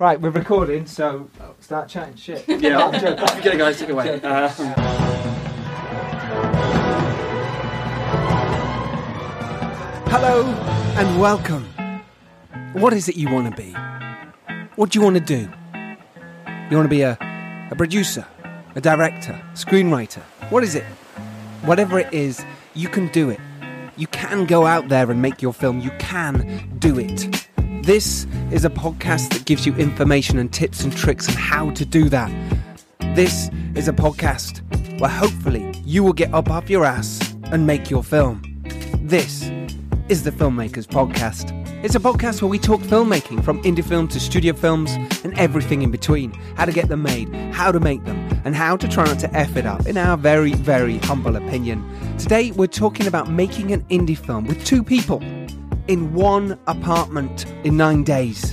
Right, we're recording, so start chatting shit. Yeah, off you go, guys. Take it away. Uh, Hello and welcome. What is it you want to be? What do you want to do? You want to be a, a producer, a director, screenwriter? What is it? Whatever it is, you can do it. You can go out there and make your film. You can do it. This is a podcast that gives you information and tips and tricks on how to do that. This is a podcast where hopefully you will get up off your ass and make your film. This is the Filmmakers Podcast. It's a podcast where we talk filmmaking from indie film to studio films and everything in between. How to get them made, how to make them, and how to try not to F it up, in our very, very humble opinion. Today we're talking about making an indie film with two people in one apartment in nine days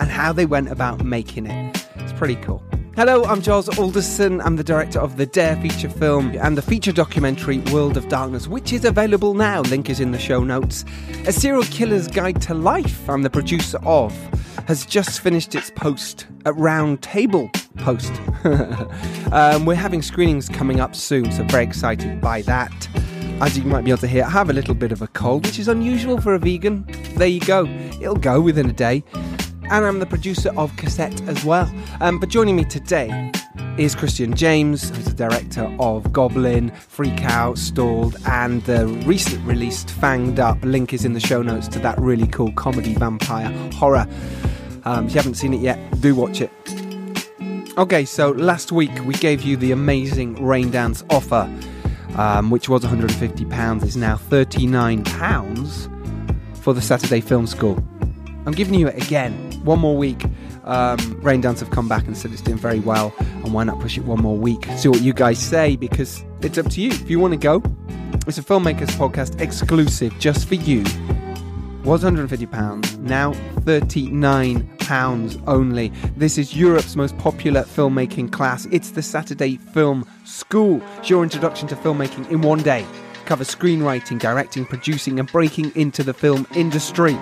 and how they went about making it. It's pretty cool. Hello, I'm Giles Alderson. I'm the director of the Dare feature film and the feature documentary World of Darkness, which is available now. Link is in the show notes. A Serial Killer's Guide to Life, I'm the producer of, has just finished its post at Round Table Post. um, we're having screenings coming up soon, so very excited by that. As you might be able to hear, I have a little bit of a cold, which is unusual for a vegan. There you go. It'll go within a day and I'm the producer of Cassette as well. Um, but joining me today is Christian James, who's the director of Goblin, Freak Out, Stalled, and the recent released Fanged Up. Link is in the show notes to that really cool comedy vampire horror. Um, if you haven't seen it yet, do watch it. Okay, so last week we gave you the amazing Raindance offer, um, which was £150, is now £39 for the Saturday Film School. I'm giving you it again. One more week. Um, Raindance have come back and said it's doing very well, and why not push it one more week? See what you guys say because it's up to you. If you want to go, it's a filmmakers podcast exclusive just for you. Was 150 pounds, now 39 pounds only. This is Europe's most popular filmmaking class. It's the Saturday Film School. It's your introduction to filmmaking in one day. Cover screenwriting, directing, producing, and breaking into the film industry.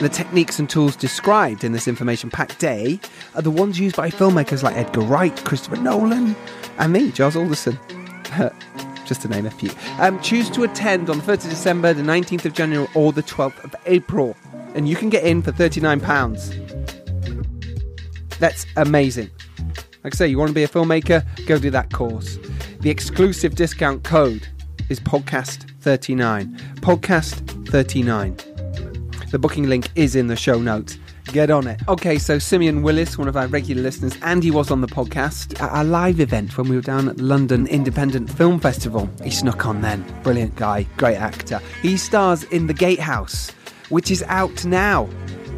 The techniques and tools described in this information packed day are the ones used by filmmakers like Edgar Wright, Christopher Nolan, and me, Giles Alderson. Just to name a few. Um, choose to attend on the 1st of December, the 19th of January, or the 12th of April. And you can get in for £39. That's amazing. Like I say, you want to be a filmmaker, go do that course. The exclusive discount code is podcast39. Podcast39. The booking link is in the show notes. Get on it. Okay, so Simeon Willis, one of our regular listeners, and he was on the podcast at our live event when we were down at London Independent Film Festival. He snuck on then. Brilliant guy, great actor. He stars in The Gatehouse, which is out now.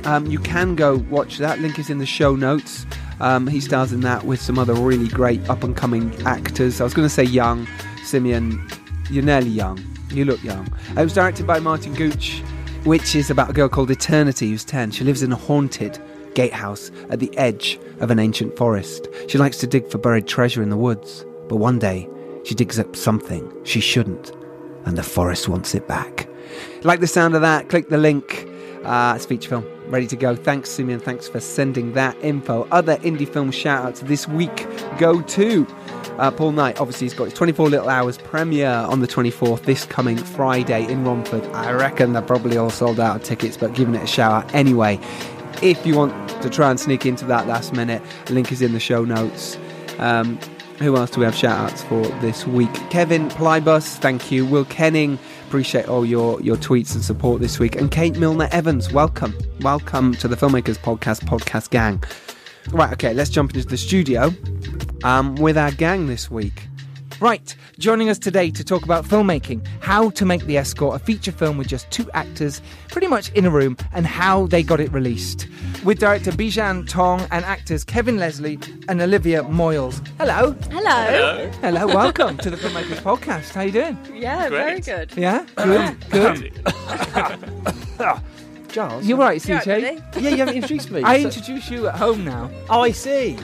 Um, you can go watch that. Link is in the show notes. Um, he stars in that with some other really great up and coming actors. I was going to say young. Simeon, you're nearly young. You look young. It was directed by Martin Gooch which is about a girl called Eternity who's 10. She lives in a haunted gatehouse at the edge of an ancient forest. She likes to dig for buried treasure in the woods, but one day she digs up something she shouldn't, and the forest wants it back. Like the sound of that? Click the link. Uh, feature film ready to go. Thanks, Simeon. Thanks for sending that info. Other indie film shout outs this week go to uh, Paul Knight, obviously, he's got his 24 Little Hours premiere on the 24th, this coming Friday in Romford. I reckon they're probably all sold out of tickets, but giving it a shout out anyway. If you want to try and sneak into that last minute, link is in the show notes. Um, who else do we have shout outs for this week? Kevin Plybus, thank you. Will Kenning, appreciate all your, your tweets and support this week. And Kate Milner Evans, welcome. Welcome to the Filmmakers Podcast, Podcast Gang. Right, okay, let's jump into the studio um, with our gang this week. Right, joining us today to talk about filmmaking, how to make The Escort a feature film with just two actors pretty much in a room, and how they got it released. With director Bizhan Tong and actors Kevin Leslie and Olivia Moyles. Hello. Hello. Hello, welcome to the Filmmakers Podcast. How you doing? Yeah, very good. Yeah? Good? Good? Charles. You're right, You're right, CJ. Yeah, you haven't introduced me. I So- introduce you at home now. oh, I see.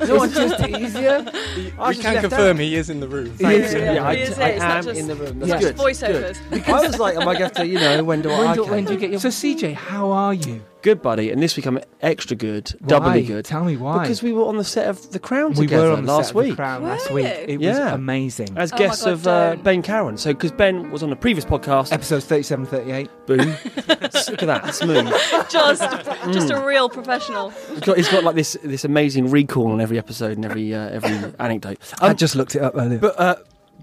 No, it's just easier. I we was just can left confirm out. he is in the room. He Thank is, you. yeah. Yeah, I, He is, I it's not am just- in the room. Yeah. That's good. Voiceovers. good. I was like, am I going to, you know, when do When I? do, when do you get your... So, CJ, how are you? Good buddy, and this week I'm extra good, doubly Why? good. Tell me why. Because we were on the set of The Crown we together were on the last set of The week Crown last week. It was amazing. as Oh guests God, of uh. Ben Caron. So because Ben was on a previous podcast, Episodes 37, 38. boom, look at that, smooth. just, just a real professional. He's got, he's got like this this amazing recall on every episode and every uh, every anecdote. I Um, just looked it up earlier. But uh,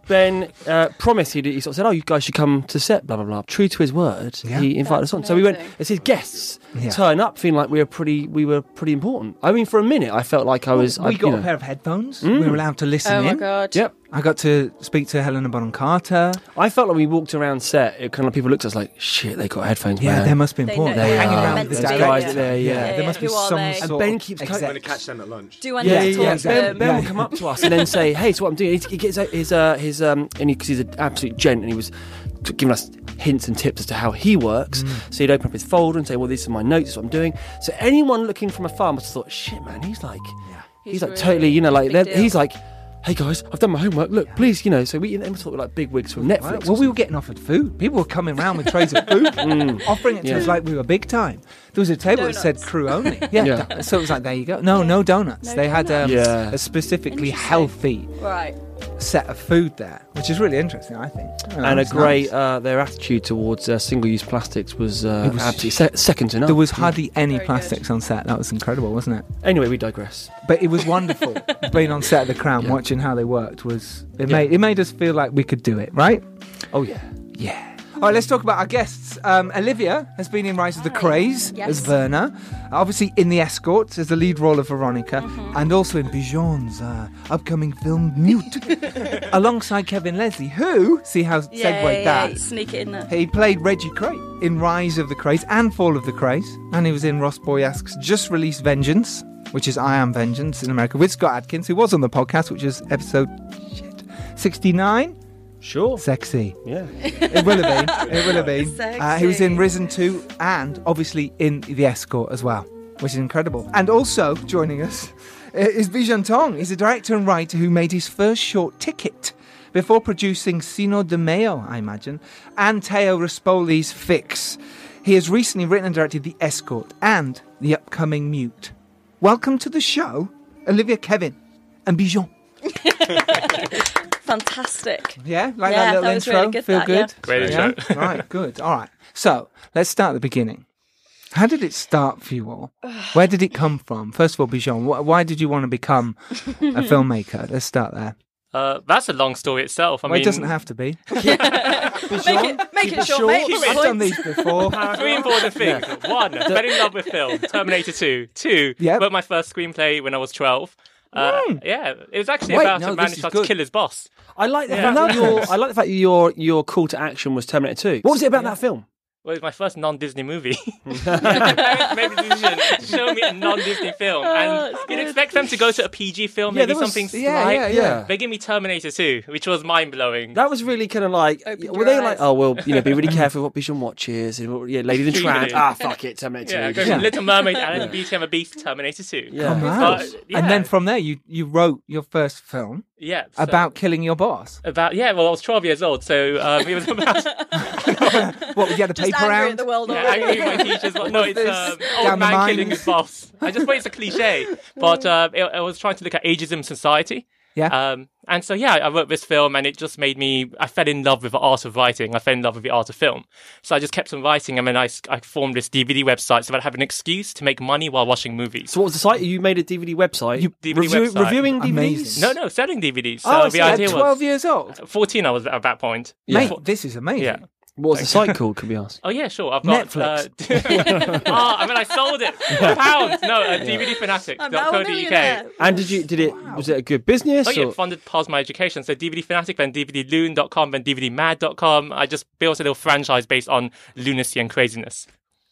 Ben uh, promised he'd, he sort of said, "Oh, you guys should come to set." Blah blah blah. True to his word, Yeah. he invited That's us on. So we went amazing. as his guests. Yeah. Turn up feeling like we were pretty. We were pretty important. I mean, for a minute, I felt like I was. we I, got you a pair of headphones. Mm. We were allowed to listen Oh my god. Yep. I got to speak to Helena Bonham Carter. I felt like we walked around set. It kind of people looked at us like, "Shit, they got headphones." Yeah, man. they must be important. know- They're They hanging are. around Meant with to the be, guys director. there, yeah. there Yeah, must be who are some they? sort And Ben keeps exec. I'm going to catch them at lunch. Do I Yeah, yeah, to yeah. talk to Ben, them? ben Yeah. will come up to us and then say, "Hey, so what I'm doing?" He, he gets his uh, his um, and because he's an absolute gent, and he was giving us hints and tips as to how he works. Mm. So he'd open up his folder and say, "Well, these are my notes. This is what I'm doing." So anyone looking from afar must have thought, "Shit, man, he's like, he's, like really totally, you know, like big they're- deal. he's like." Hey guys, I've done my homework. Look, please, you know. So we then we thought we were like big wigs from Netflix. Well, we were getting offered food. People were coming around with trays of food, offering it to Mm. Us like we were big time. There was a table that said crew only. Yeah. Yeah. So it was like, there you go. No, no donuts. No they had um. Yeah. a specifically healthy Right. set of food there, which is really interesting, I think. Oh, and a great nice. uh, their attitude towards uh, single-use plastics was, uh, was- absolutely se- second to none. There was hardly any Very good. plastics on set. That was incredible, wasn't it? anyway, we digress. But it was wonderful being on set of The Crown, Yeah. watching how they worked. Was it Yeah. made it made us feel like we could do it, right? Oh yeah, Yeah. All right, let's talk about our guests. Um, Olivia has been in Rise of the. Krays Yes. as Verna, obviously in The Escort as the lead role of Veronica, Mm-hmm. and also in Bizhan's uh, upcoming film Mute, alongside Kevin Leslie, who, see how Yeah, segued yeah, that. yeah, Sneak it in there. He played Reggie Kray in Rise of the Krays and Fall of the Krays, and he was in Ross Boyask's just released Vengeance, which is I Am Vengeance in America, with Scott Adkins, who was on the podcast, which is episode shit, 69. Sure, Sexy. yeah. It will have been. It will have been. Uh, he was in Risen 2 and obviously in The Escort as well, which is incredible. And also joining us uh, is Bizhan Tong. He's a director and writer who made his first short ticket before producing Cinco de Mayo, I imagine, and Tao Ruspoli's Fix. He has recently written and directed The Escort and the upcoming Mute. Welcome to the show, Olivia Kevin and Bizhan. Fantastic. Yeah, like Yeah, that little that was intro. really good, Feel that, good. yeah. Great Yeah? intro. right, good. All right. So let's start at the beginning. How did it start for you all? Where did it come from? First of all, Bizhan, wh- why did you want to become a filmmaker? Let's start there. Uh, that's a long story itself. I well, mean, it doesn't have to be. Make it, make it short. Make it I've done these before. Three important things. One, fell in love with film. Terminator 2. Two, Yep. wrote my first screenplay when I was 12. Uh, Yeah, it was actually Wait, about no, a man this who is starts to kill his boss. I like the Yeah. fact that your I like the fact that your your call to action was Terminator 2. What was it about that film? Well, it was my first non-Disney movie. My parents made the decision to show me a non-Disney film, and it's you'd expect them to go to a PG film, Yeah, maybe there was- something yeah, slight. yeah, yeah. They gave me Terminator 2, which was mind-blowing. That was really kind of like Opened were they eyes. like oh well you know be really careful what Bizhan watches and yeah Lady and the Tramp ah fuck it Terminator yeah, 2. go Yeah. Little Mermaid, Aladdin, Beauty and the Beast, Terminator 2. Yeah. Come out. yeah. And then from there, you, you wrote your first film Yeah. so- about killing your boss. about yeah. Well, I was 12 years old, so um, it was about What, you had a Just paper angry round? the world yeah, already. angry at my teachers. Well, no, it's this? um, old the man killing his boss. I just thought it's a cliche, but uh, it, I was trying to look at ageism in society. Yeah. Um, and so yeah, I wrote this film, and it just made me. I fell in love with the art of writing. I fell in love with the art of film. So I just kept on writing, and then I, I formed this DVD website so that I have an excuse to make money while watching movies. So what was the site? You made a DVD website. You- DVD review- website. reviewing DVDs. Amazing. No, no, selling DVDs. So Oh, I the see. At idea 12 was years old? 14. I was at that point. Mate, Fo- this is amazing. Yeah. What was the site called? Could we ask? Oh yeah, sure. I've got Netflix. Uh, oh, I mean, I sold it for pounds. No, uh, I'm now a DVDfanatic.co.uk. millionaire. And did you did it was it a good business? Oh yeah, or- funded part of my education. So DVD Fanatic, then DVDloon.com, then DVDmad.com. I just built a little franchise based on lunacy and craziness.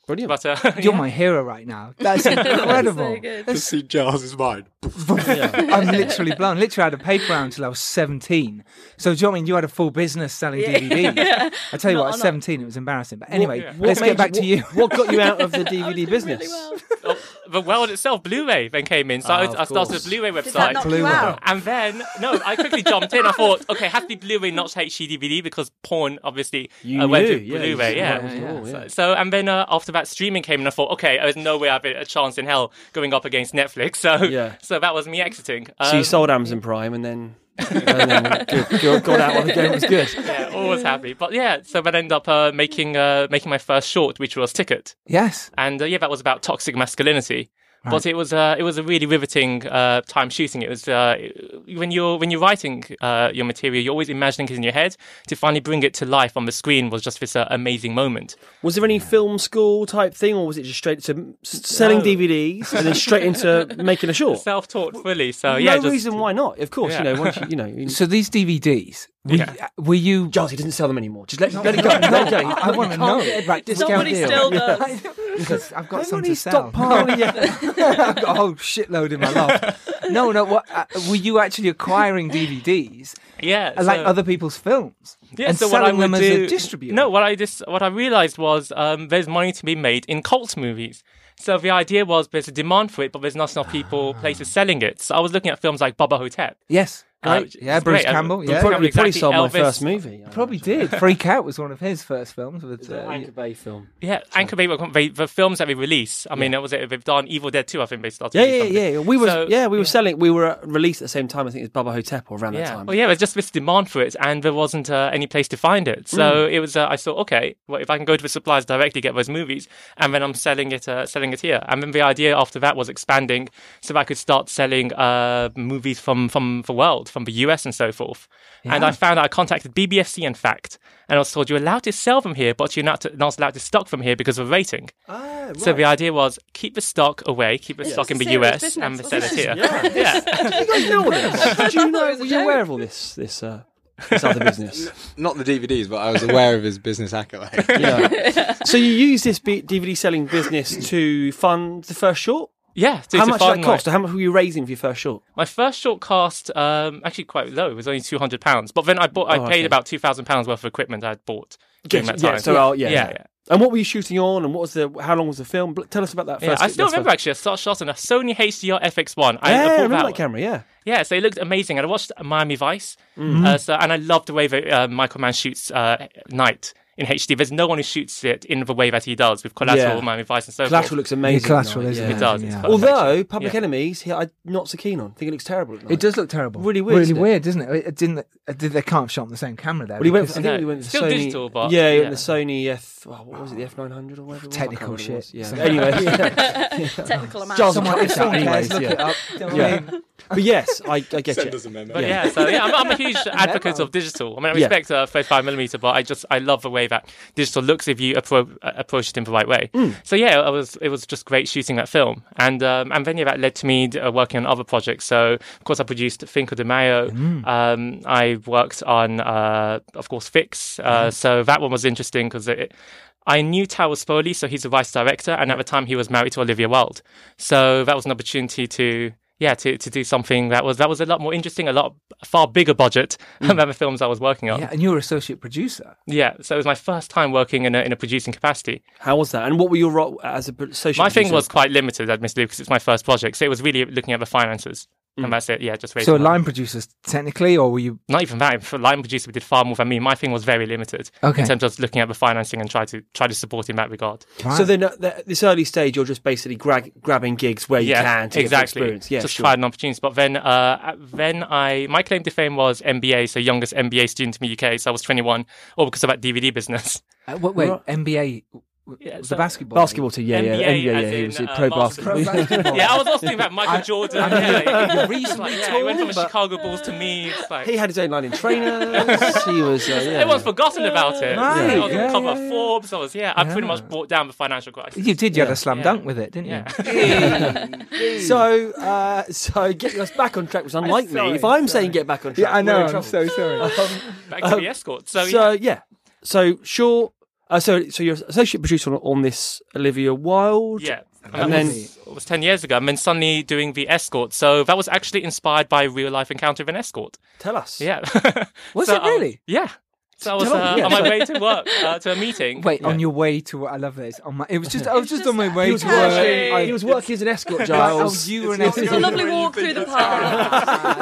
Brilliant. But uh, You're yeah. my hero right now. That's incredible. So good. Uh, see Giles' mind. I'm literally blown. Literally had a paper round until I was 17. So do you know what I mean? You had a full business selling DVDs. I tell you Not what, at on- 17 it was embarrassing. But anyway, yeah. let's made get back you- to you. What, what got you out of the DVD business? Really well. The world itself, Blu-ray, then came in. So Ah, I, of I started course. a Blu-ray Did that website. knock Blu-ray. you out? And then, no, I quickly jumped in. I thought, okay, has to be Blu-ray, not HD DVD, because porn obviously You uh, went knew, to yeah, Blu-ray. you Yeah, saw it all, So, so, and then uh, after that, streaming came, and I thought, okay, there's no way I have a a chance in hell going up against Netflix. So, Yeah. so that was me exiting. So you Um, sold Amazon Prime and then, and then got, got- out the game was good. yeah, always happy. But yeah, so I ended up uh, making uh, making my first short, which was Ticket. Yes. and uh, yeah, that was about toxic masculinity. But it was uh, it was a really riveting uh, time shooting. It was uh, when you're when you're writing uh, your material, you're always imagining it in your head. To finally bring it to life on the screen was just this uh, amazing moment. Was there any film school type thing, or was it just straight to selling No. DVDs and then straight into making a short? Self taught fully, so no yeah, just, reason why not. Of course, Yeah. you know. Once you, you know, you, So these DVDs, were, Yeah. you, were you? Giles, he doesn't sell them anymore. Just let, let it go. Let it go. I want to know. Right, discount Somebody deal. still does. because I've got some to sell. stockpile, yeah. I've got a whole shitload in my loft. No, no. What uh, were you actually acquiring DVDs yeah, uh, like other people's films Yeah, and so what I selling them would as a distributor? No, what I just what I realized was um, there's money to be made in cult movies. So the idea was there's a demand for it, but there's not enough people, places selling it. So I was looking at films like Bubba Ho-Tep. Yes. Uh, yeah, Bruce great. Campbell. Bruce Yeah, Campbell, Probably, probably exactly. sold my first movie. I probably imagine. did. Freak Out was one of his first films. With uh, Anchor Bay film. Yeah, Anchor Bay, they, the films that we release. I mean, it was it, they've done Evil Dead 2, I think they started. Yeah, yeah, yeah. yeah. We were, So- yeah, we were selling. We were uh, released at the same time. I think it was Bubba Ho-Tep or around that time. Well, yeah, there's just this demand for it, and there wasn't uh, any place to find it. So it was. Uh, I thought, okay, well, if I can go to the suppliers directly, get those movies, and then I'm selling it, uh, selling it here. And then the idea after that was expanding, so I could start selling uh, movies from from the world, from the US and so forth. And I found out I contacted BBFC, in fact, and I was told you're allowed to sell them here, but you're not, to, not allowed to stock them here because of rating. Ah, So the idea was keep the stock away, keep the stock in the US, business, and sell it here. Yeah. yeah. you guys know all this? Did you know? It was a Were you aware of all this? This, uh, this other business. Not the DVDs, but I was aware of his business accolade. Yeah. so you use this B- DVD selling business to fund the first short. Yeah, to- How to much did that cost? Or how much were you raising for your first short? My first short cost, um, actually quite low. It was only two hundred pounds. But then I bought, I Oh, paid okay. about two thousand pounds worth of equipment I had bought during that yeah, time. so, uh, yeah, yeah, yeah. And what were you shooting on? And what was the? How long was the film? Tell us about that Yeah, first. I still remember first- actually. I started shot on a Sony HDR FX1. I, Yeah, I I remember that that camera. Yeah. Yeah, so it looked amazing. And I watched Miami Vice. Mm-hmm. Uh, so, and I loved the way that uh, Michael Mann shoots uh, Night in HD. There's no one who shoots it in the way that he does with Collateral, Yeah. Miami Vice, and so Collateral forth. looks amazing. Yeah, Collateral at night, is yeah. It does. yeah. perfect. Although Public Yeah. Enemies, he, I'm not so keen on. I think it looks terrible. At night. It does look terrible. Really weird, Really isn't it? weird, doesn't it? It didn't. It, did they can't have shot on the same camera there. Well, he went. because- For, I think No, he went with still the Sony, digital, but- yeah, he yeah. the Sony F. Oh, what was it? The F nine hundred or whatever. it was? I can't Technical remember what it shit. Yeah. Anyway. Technical amount. Giles- Someone, if someone cares, look it up. You know what I Yeah. mean? but yes, I, I get Send you. us a memo. But yeah, so yeah, I'm, I'm a huge advocate of digital. I mean, I Yeah. respect uh, 35 millimeter, but I just I love the way that digital looks if you appro- uh, approach it in the right way. Mm. So yeah, it was it was just great shooting that film, and um, and then yeah, that led to me uh, working on other projects. So of course, I produced Cinco de Mayo. Mm. Um, I worked on uh, of course Fix. Mm-hmm. Uh, So that one was interesting because it. I knew Tao Ruspoli, so he's the vice director, and at the time he was married to Olivia Wilde. So that was an opportunity to, yeah, to, to do something that was that was a lot more interesting, a lot far bigger budget Mm. than the films I was working on. Yeah, and you're associate producer. Yeah, so it was my first time working in a, in a producing capacity. How was that? And what were your role as a social? My thing was quite limited, admittedly, because it's my first project. So it was really looking at the finances. And that's it. Yeah, just So raising money. line producers technically, or were you? Not even that. For line producer, we did far more than me. My thing was very limited Okay. in terms of looking at the financing and try to try to support in that regard. So then, at this early stage, you're just basically grag, grabbing gigs where you yeah, can to exactly. get experience. Yeah, just sure. tried an opportunity. But then, uh, then I my claim to fame was MBA, so youngest MBA student in the UK. So I was 21, all because of that DVD business. Uh, wait, wait, Right. NBA, Yeah, was so- the basketball. Basketball team, yeah, yeah, NBA NBA, yeah, as he in, was uh, pro basketball. basketball. Yeah, I was also thinking about Michael I- Jordan. I mean, yeah, like, you're reasonably like, yeah, he went from the but- Chicago Bulls to me. Like, He had his own line in trainers. he was. Uh, yeah. Everyone's forgotten about it. Right, I was on yeah, the cover yeah, of. Forbes. I was, yeah, I pretty much brought down the financial crisis. You did. You had a slam Yeah. dunk with it, didn't you? Yeah. So, uh, so getting us back on track was unlike me. If I'm saying get back on track, Yeah, I know. I'm so sorry. Back to the escort. So, so yeah. yeah, so sure. Uh, so, so you're associate producer on, on this Olivia Wilde. Yeah. And, And then- was, it was 10 years ago. And then suddenly doing the escort. So that was actually inspired by a real life encounter of an escort. Tell us. Yeah. Was So, it um, really? yeah. So I was Tell uh, yeah. on my way to work uh, to a meeting. Wait, on your way to I love this. On my, it was just I was just on my way He was, to working, work. he was working as an escort, Oh, Giles. you were an It's a lovely walk through the park.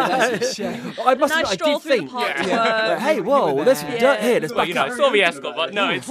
I must nice admit, I stroll did through think. the park to hey, whoa, were there's there. some dirt here. Let's well, back you know, up. I saw the escort, but no, it's.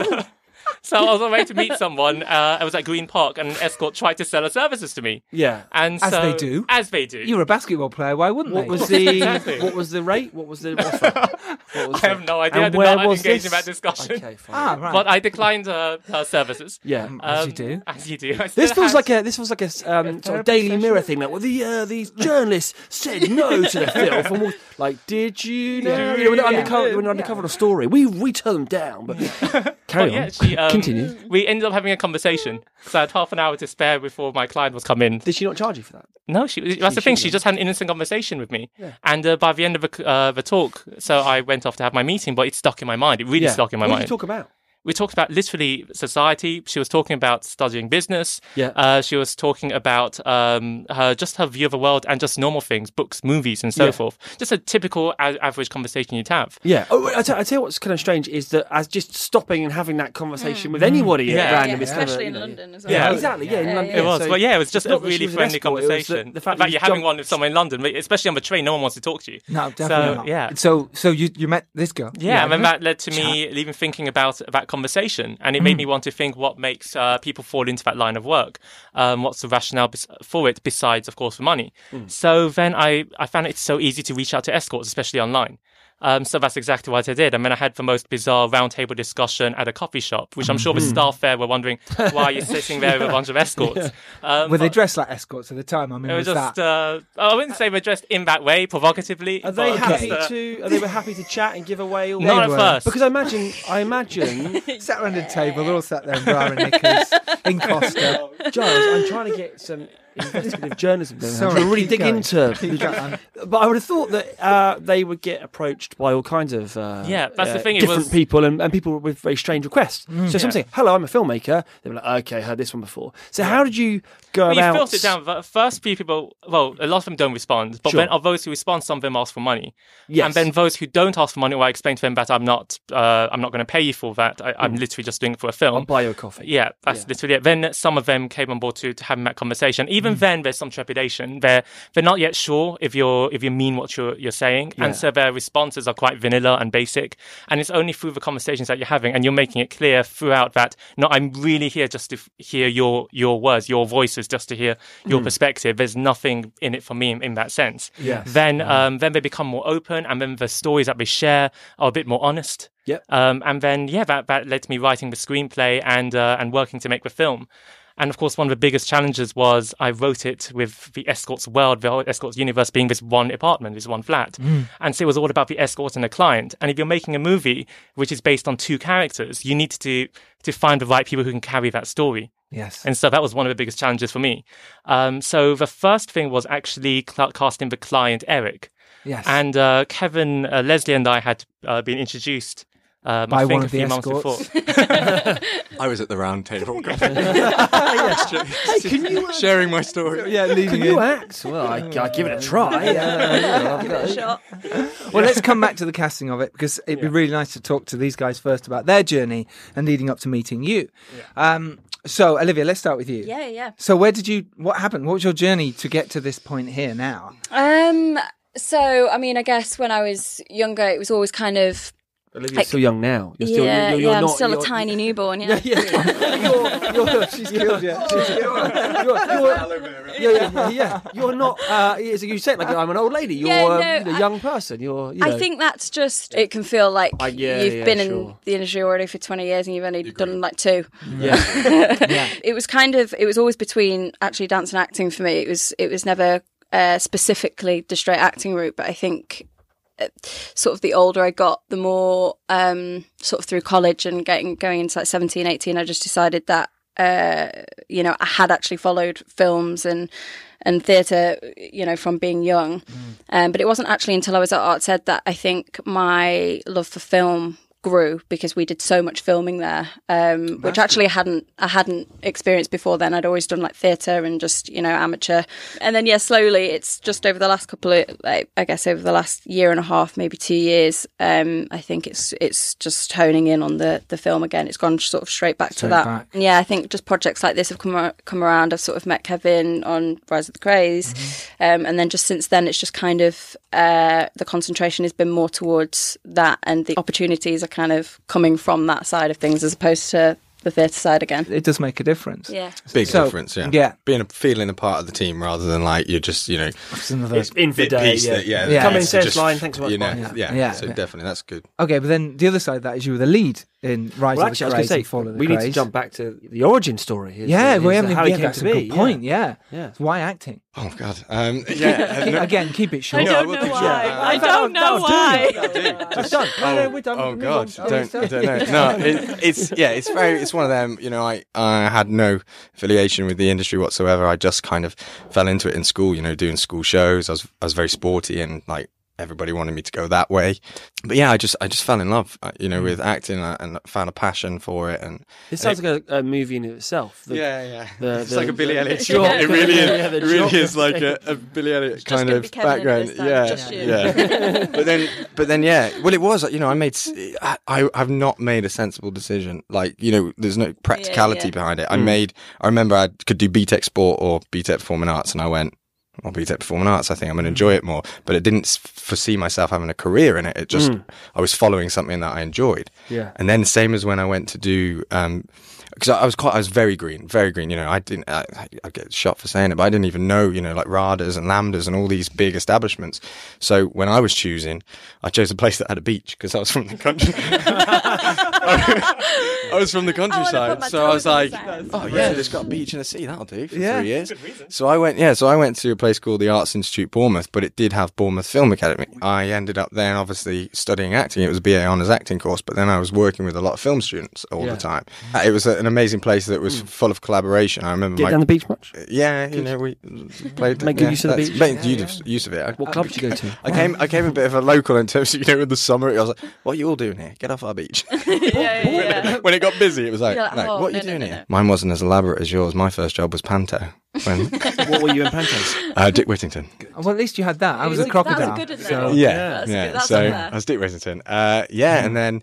So I was on my way to meet someone. Uh, I was at Green Park, and an escort tried to sell her services to me. Yeah. And As so, they do. As they do. You were a basketball player. Why wouldn't What they? was the Exactly. what was the rate? What was the offer? What was I have no idea. I did where not was engage this? in that discussion. Okay, fine. ah, right. But I declined her, her services. yeah. As you Um, do. As you do. I This still feels had- like a this feels like a s- um, sort of Daily Mirror thing. Like, well, the uh, these journalists said no to the film. and we're like, did you know? You know, when they're Yeah. undercover, when they're undercover a story, we we turned them down. But carry But on. yeah, she, um, Continue. We ended up having a conversation. So I had half an hour to spare before my client was coming. in. Did she not charge you for that? No, she, that's the thing. She just had an innocent conversation with me. And uh, by the end of the, uh, the talk, so I went off to have my meeting, but it stuck in my mind. It really stuck in my what mind. did you talk about? We talked about literally society. She was talking about studying business. Yeah. Uh, she was talking about um, her just her view of the world and just normal things, books, movies, and so Yeah. forth. Just a typical a- average conversation you'd have. Yeah. Oh, I tell, I tell you what's kind of strange is that as just stopping and having that conversation with anybody Yeah. at Yeah, random Yeah, is kind of, especially you in know, London as well. Yeah, Yeah. exactly. Yeah, in London. yeah. It was, so well, yeah, it was just it's a not that she really was an friendly escort, it was the- conversation. the fact in that you you're having one with someone in London, especially on the train, no one wants to talk to you. no, definitely So, not. yeah. So, so you you met this girl? Yeah, and then that led to me even thinking about that conversation, and it made me want to think what makes uh, people fall into that line of work. Um, what's the rationale bes- for it, besides, of course, for money? So then I, I found it so easy to reach out to escorts, especially online. Um, so that's exactly what I did. And then I had the most bizarre roundtable discussion at a coffee shop, which I'm sure the staff there were wondering why you're sitting there with a bunch of escorts. Um, Were they dressed like escorts at the time? I mean, It was was just, that? uh, I wouldn't say we're dressed in that way, provocatively. Are they happy just, uh, to? Are they were happy to chat and give away all? They Not were. at first. Because I imagine, I imagine, sat around the table, they're all sat there in bra and knickers, in Costa. Giles, I'm trying to get some investigative journalism. Going. Sorry, I'm to really dig going. into. Keep. But I would have thought that uh, they would get approached by all kinds of uh, Yeah, that's the uh, thing, it different was- people and, and people with very strange requests. so Yeah. some say, "Hello, I'm a filmmaker." They were like, "Okay, I heard this one before." So how did you go Well, you about? filter it down. The First few people, well, a lot of them don't respond, but Sure. then of those who respond, some of them ask for money. Yes. And then those who don't ask for money, well, I explain to them that I'm not, uh, I'm not going to pay you for that. I, Hmm. I'm literally just doing it for a film. I'll buy you a coffee. Yeah, that's Yeah. literally it. Then some of them came on board to, to having that conversation. Hmm. Even then, there's some trepidation. They're they're not yet sure if you're if you mean what you're you're saying, Yeah. and so their responses are quite vanilla and basic. And it's only through the conversations that you're having, and you're making it clear throughout that no, I'm really here just to f- hear your your words, your voices, just to hear your perspective. There's nothing in it for me in, in that sense. Yes. Then um, then they become more open, and then the stories that they share are a bit more honest. Yep. Um, and then yeah, that that led to me writing the screenplay and uh, and working to make the film. And of course, one of the biggest challenges was I wrote it with the escorts world, the escorts universe being this one apartment, this one flat. And so it was all about the escort and the client. And if you're making a movie which is based on two characters, you need to to find the right people who can carry that story. Yes. And so that was one of the biggest challenges for me. Um, so the first thing was actually casting the client Eric. yes. And uh, Kevin, uh, Leslie, and I had uh, been introduced. Um, By I one think a of the escorts. before. I was at the round table Hey, can you? uh, sharing my story. yeah, Can leaving you it. act? Well, I, I give it a try. Uh, Give it a shot. Well, let's come back to the casting of it because it'd be really nice to talk to these guys first about their journey and leading up to meeting you. Um, so, Olivia, let's start with you. Yeah, yeah. So, where did you? What happened? What was your journey to get to this point here now? Um. So, I mean, I guess when I was younger, it was always kind of Olivia's still young now. You're still, yeah, you're, you're yeah. I'm still you're- a tiny newborn. Yeah. Yeah, yeah. you're, you're, she's killed you. She's killed. You're, you're, yeah, yeah, yeah. You're not. Uh, as you said, like I'm an old lady. You're Yeah, um, no, you know, I- young person. You're. You know, I think that's just it can feel like Uh, yeah, you've yeah, been sure. in the industry already for 20 years and you've only done like two. Yeah. It was kind of it was always between actually dance and acting for me. It was it was never uh, specifically the straight acting route, but I think sort of the older I got, the more um, sort of through college and getting going into like 17, 18, I just decided that uh, you know I had actually followed films and and theatre, you know, from being young. Um, but it wasn't actually until I was at Arts Ed that I think my love for film grew because we did so much filming there, um, which actually I hadn't I hadn't experienced before. Then I'd always done like theatre and just you know amateur, and then yeah, slowly it's just over the last couple of like, I guess over the last year and a half, maybe two years. Um, I think it's it's just honing in on the the film again. It's gone sort of straight back Straight to that. back. Yeah, I think just projects like this have come come around. I've sort of met Kevin on Rise of the Krays, um, and then just since then, it's just kind of uh, the concentration has been more towards that, and the opportunities are kind of coming from that side of things as opposed to the theatre side again. It does make a difference. Yeah. Big So, difference, yeah. yeah. Being a, feeling a part of the team rather than like you're just, you know, It's another. in for day. piece Yeah. that, yeah. Yeah. Come in, it's say a just, line, thanks so much, You know, yeah. Yeah. Yeah. So Yeah. definitely, that's good. Okay, but then the other side of that is you were the lead in Rise Well, of actually, I the was Krays going and to Fall say of the we Krays. need to jump back to the origin story. His, Yeah, we haven't how even, he yeah, came that's to a be. good point. Yeah. Yeah. Why acting? Oh God. Um, yeah. Keep- Again, keep it short. I don't know why. I don't know why. It's done. No, no, we're done. Oh God, don't, I don't know. No, it, it's yeah, it's very, it's one of them. You know, I I had no affiliation with the industry whatsoever. I just kind of fell into it in school. You know, doing school shows. I was I was very sporty and like everybody wanted me to go that way. But yeah, I just I just fell in love. uh, You know, with acting uh, and found a passion for it. And This sounds like a, a movie in itself. The- yeah, yeah, the- it's the- like a Billy Elliot. the short. joke. It really is. Yeah, it really joke. is like a, a Billy Elliot just kind of be Kevin in it background. this time, yeah, yeah. but then, but then, yeah. Well, it was. You know, I made. s- I, I have not made a sensible decision. Like, you know, there's no practicality yeah. behind it. I made. I remember I could do BTEC Sport or BTEC Performing Arts, and I went. Well, BTEC Performing Arts, I think I'm going to enjoy it more. But it didn't foresee myself having a career in it. It just, I was following something that I enjoyed. Yeah. And then same as when I went to do, um, because I was quite, I was very green, very green. You know, I didn't, I, I get shot for saying it, but I didn't even know, you know, like RADAs and LAMDAs and all these big establishments. So when I was choosing, I chose a place that had a beach because I was from the country. I was from the countryside, my so I was like, oh yeah, it's got a beach and a sea. That'll do for Yeah. three years. So I went, yeah. So I went to a place called the Arts Institute Bournemouth, but it did have Bournemouth Film Academy. I ended up then, obviously, studying acting. It was a BA honours acting course, but then I was working with a lot of film students all Yeah. the time. Uh, It was a- an amazing place that was full of collaboration. I remember Get my down the beach much? yeah, you know, we played. Make good yeah, use of the beach? Make use, use of it. I- What club did you go to? I came, I came a bit of a local in terms of, you know, in the summer, I was like, what are you all doing here? Get off our beach. yeah, yeah, yeah. when it got busy, it was like, like, like, oh, what are you no, doing no, here? no. Mine wasn't as elaborate as yours. My first job was Panto. When, what were you in Pantos? uh, Dick Whittington. Well, at least you had that. I was a crocodile. was good in there. so- Yeah, yeah. That's so. I was Dick Whittington. Uh, yeah, and then,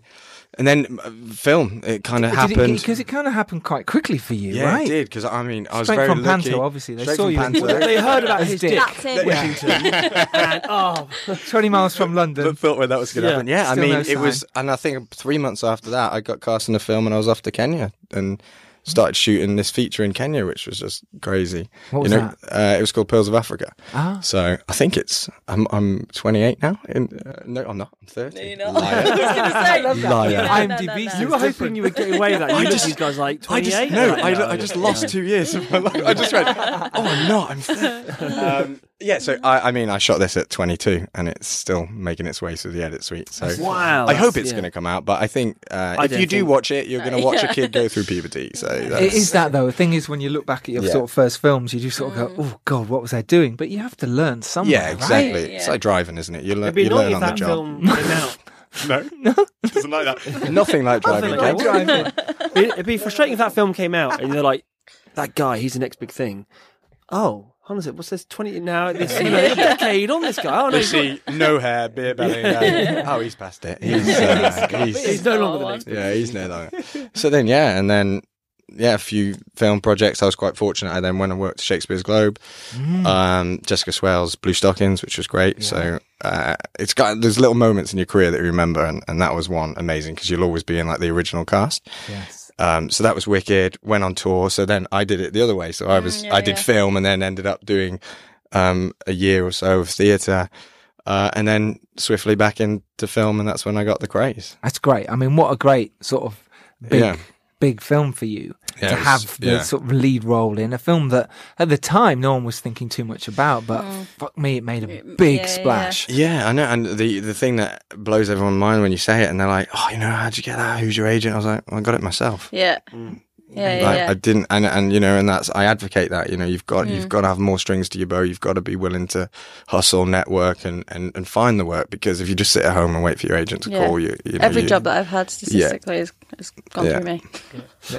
and then uh, film. It kind of happened. because it, kind of happened quite quickly for you, yeah, right? it did. Because I mean, I was Straight very from lucky. Panto, obviously. They Straight saw from you. Panto. they heard about his Dick. dick. That's it. Whittington. and, oh, Twenty miles from London. But thought when that was going to Yeah. happen. Yeah, I mean, no it was, and I think three months after that, I got cast in a film, and I was off to Kenya and started shooting this feature in Kenya, which was just crazy. What was you know, Uh, it was called Pearls of Africa. Ah. So I think it's I'm I'm 28 now. In, uh, no, I'm not. I'm 30. You know? Liar. I was gonna. Liar. No, no, no, no, you were hoping you would get away with that. You I just- at guys like I 28. just no, Like, I, I just lost two years of my life. I just went, oh, I'm not. I'm 30. um, yeah. So I, I mean, I shot this at 22, and it's still making its way through the edit suite. So Wow, I hope it's yeah. going to come out. But I think uh, I if you do think- watch it, you're going to watch Yeah. a kid go through puberty. So that's, It is that though. The thing is, when you look back at your Yeah. sort of first films, you do sort of go, "Oh God, what was I doing?" But you have to learn somewhere. Yeah, exactly. Right? It's like driving, isn't it? You learn, It'd you learn on the job. film came out. No, no, doesn't like that. Nothing like driving. like Driving. It'd it'd be frustrating if that film came out and they're like, that guy, he's the next big thing. Oh, how long is it? What's this? 20 now? This, you know, a decade on this guy. Oh, no, They he's, not- see no hair, beer belly. and go, oh, he's past it. He's, uh, he's he's, no longer the next yeah, he's no longer. So then, yeah, and then yeah, a few film projects. I was quite fortunate. I then went and worked at Shakespeare's Globe, um, Jessica Swale's Blue Stockings, which was great. So uh, it's got there's little moments in your career that you remember, and, and that was one amazing because you'll always be in like the original cast. Yes. Um, so that was wicked. Went on tour. So then I did it the other way. So I was yeah, I did yeah. film and then ended up doing um, a year or so of theatre, uh, and then swiftly back into film, and that's when I got the Krays. That's great. I mean, what a great sort of big, Yeah. Big film for you Yeah, to was- have the yeah. sort of lead role in a film that at the time no one was thinking too much about, but fuck me, it made a big Mm. yeah, yeah. splash. Yeah, I know. And the the thing that blows everyone's mind when you say it, and they're like, "Oh, you know, how'd you get that? Who's your agent?" I was like, well, "I got it myself." Yeah. Yeah, yeah, Like, yeah. I didn't, and and you know, and that's I advocate that. You know, you've got Mm. you've got to have more strings to your bow. You've got to be willing to hustle, network, and and, and find the work. Because if you just sit at home and wait for your agent to Yeah. call you, you know, Every you- job that I've had statistically has, has gone Yeah. through me.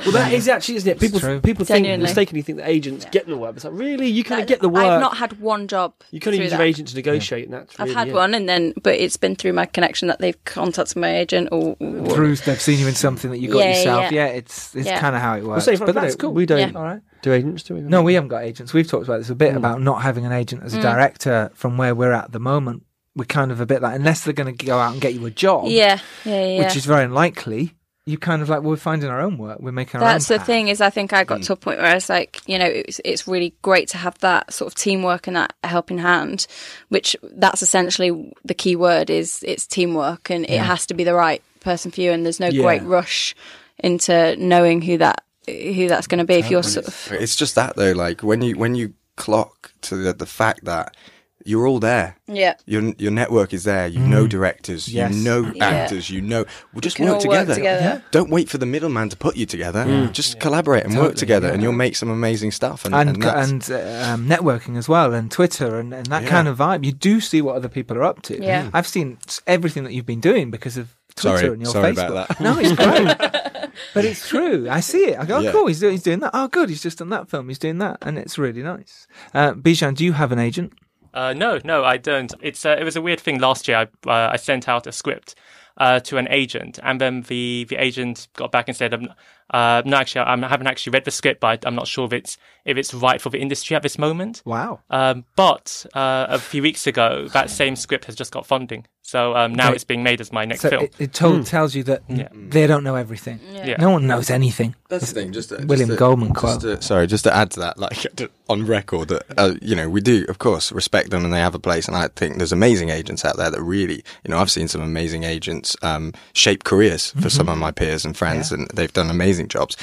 Well, that is actually, isn't it? People true. people think mistakenly think that agents get the work. It's like really, you kind of get the work. I've not had one job. you kind of through use that. your agent to negotiate, and that's I've had it. one, and then but it's been through my connection that they've contacted my agent or, or Through they've seen you in something that you got Yeah, yourself. yeah. Yeah, it's it's Yeah. kind of how it Well, works. say, for- but that's no, cool. We don't Yeah. All right. do agents, do we? No, we haven't got agents. We've talked about this a bit Mm. about not having an agent as a Mm. director from where we're at at the moment. We're kind of a bit like unless they're going to go out and get you a job, yeah, yeah, yeah. which is very unlikely. You kind of like well, we're finding our own work. We're making our That's own. the path. thing is, I think I Mm. got to a point where it's like, you know, it's it's really great to have that sort of teamwork and that helping hand, which that's essentially the key word is it's teamwork and it has to be the right person for you, and there's no Yeah. great rush into knowing who that who that's going to be if you're sort of It's just that though, like when you when you clock to the, the fact that you're all there. yeah. Your your network is there. You know directors. Yes. You know Yeah. actors. You know. Well, just can work together. work together. Yeah. Don't wait for the middleman to put you together. Just collaborate and work together, and you'll make some amazing stuff. And and and, and uh, um, networking as well, and Twitter, and, and that Yeah. kind of vibe. You do see what other people are up to. Yeah. I've seen everything that you've been doing because of Twitter Sorry- and your sorry Facebook. about that. No, it's great, but it's true. I see it. I go, oh, Yeah. cool. He's doing, he's doing that. Oh, good. He's just done that film. He's doing that, and it's really nice. Uh, Bizhan, do you have an agent? Uh, no, no, I don't. It's uh, it was a weird thing last year. I uh, I sent out a script uh, to an agent, and then the the agent got back and said, um, uh, "No, actually, I'm- I haven't actually read the script, but I'm not sure if it's if it's right for the industry at this moment." Wow. Um, but uh, a few weeks ago, that same script has just got funding, so um, now Okay. it's being made as my next So film. it, it told, tells you that Yeah. they don't know everything. Yeah. No one knows anything. That's the thing. Just to, William just to- Goldman just quote. to- sorry, just to add to that, like on record, that uh, you know we do, of course, respect them and they have a place. And I think there's amazing agents out there that really, you know, I've seen some amazing agents um, shape careers for some of my peers and friends, and they've done amazing jobs.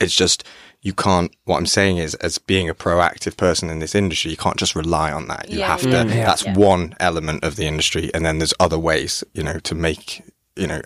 It's just you can't. What I'm saying is, as being a proactive person in this industry, you can't just rely on that. You Yeah, have to. yeah, yeah. That's Yeah. one element of the industry, and then there's other ways, you know, to make you know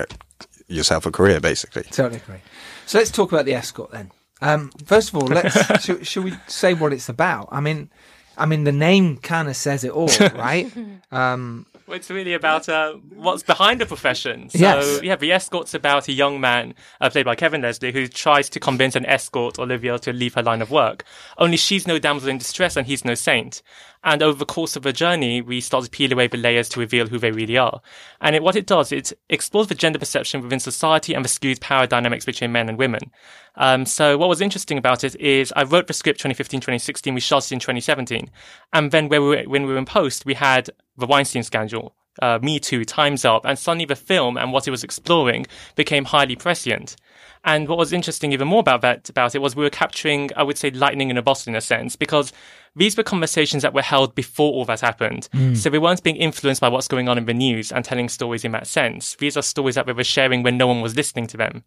yourself a career, basically. Totally agree. So let's talk about the escort then. Um, first of all, let's should, should we say what it's about? I mean, I mean the name kind of says it all, right? Um, Well, It's really about uh, what's behind the profession. So, Yes. yeah, the escort's about a young man, uh, played by Kevin Leslie, who tries to convince an escort, Olivia, to leave her line of work. Only she's no damsel in distress and he's no saint. And over the course of the journey, we start to peel away the layers to reveal who they really are. And it, what it does, it explores the gender perception within society and the skewed power dynamics between men and women. Um, so what was interesting about it is I wrote the script 2015, 2016. We shot it in 2017. And then when we were, when we were in post, we had the Weinstein scandal, uh, Me Too, Time's Up, and suddenly the film and what it was exploring became highly prescient. And what was interesting even more about that, about it was we were capturing, I would say, lightning in a bottle in a sense, because these were conversations that were held before all that happened. So we weren't being influenced by what's going on in the news and telling stories in that sense. These are stories that we were sharing when no one was listening to them.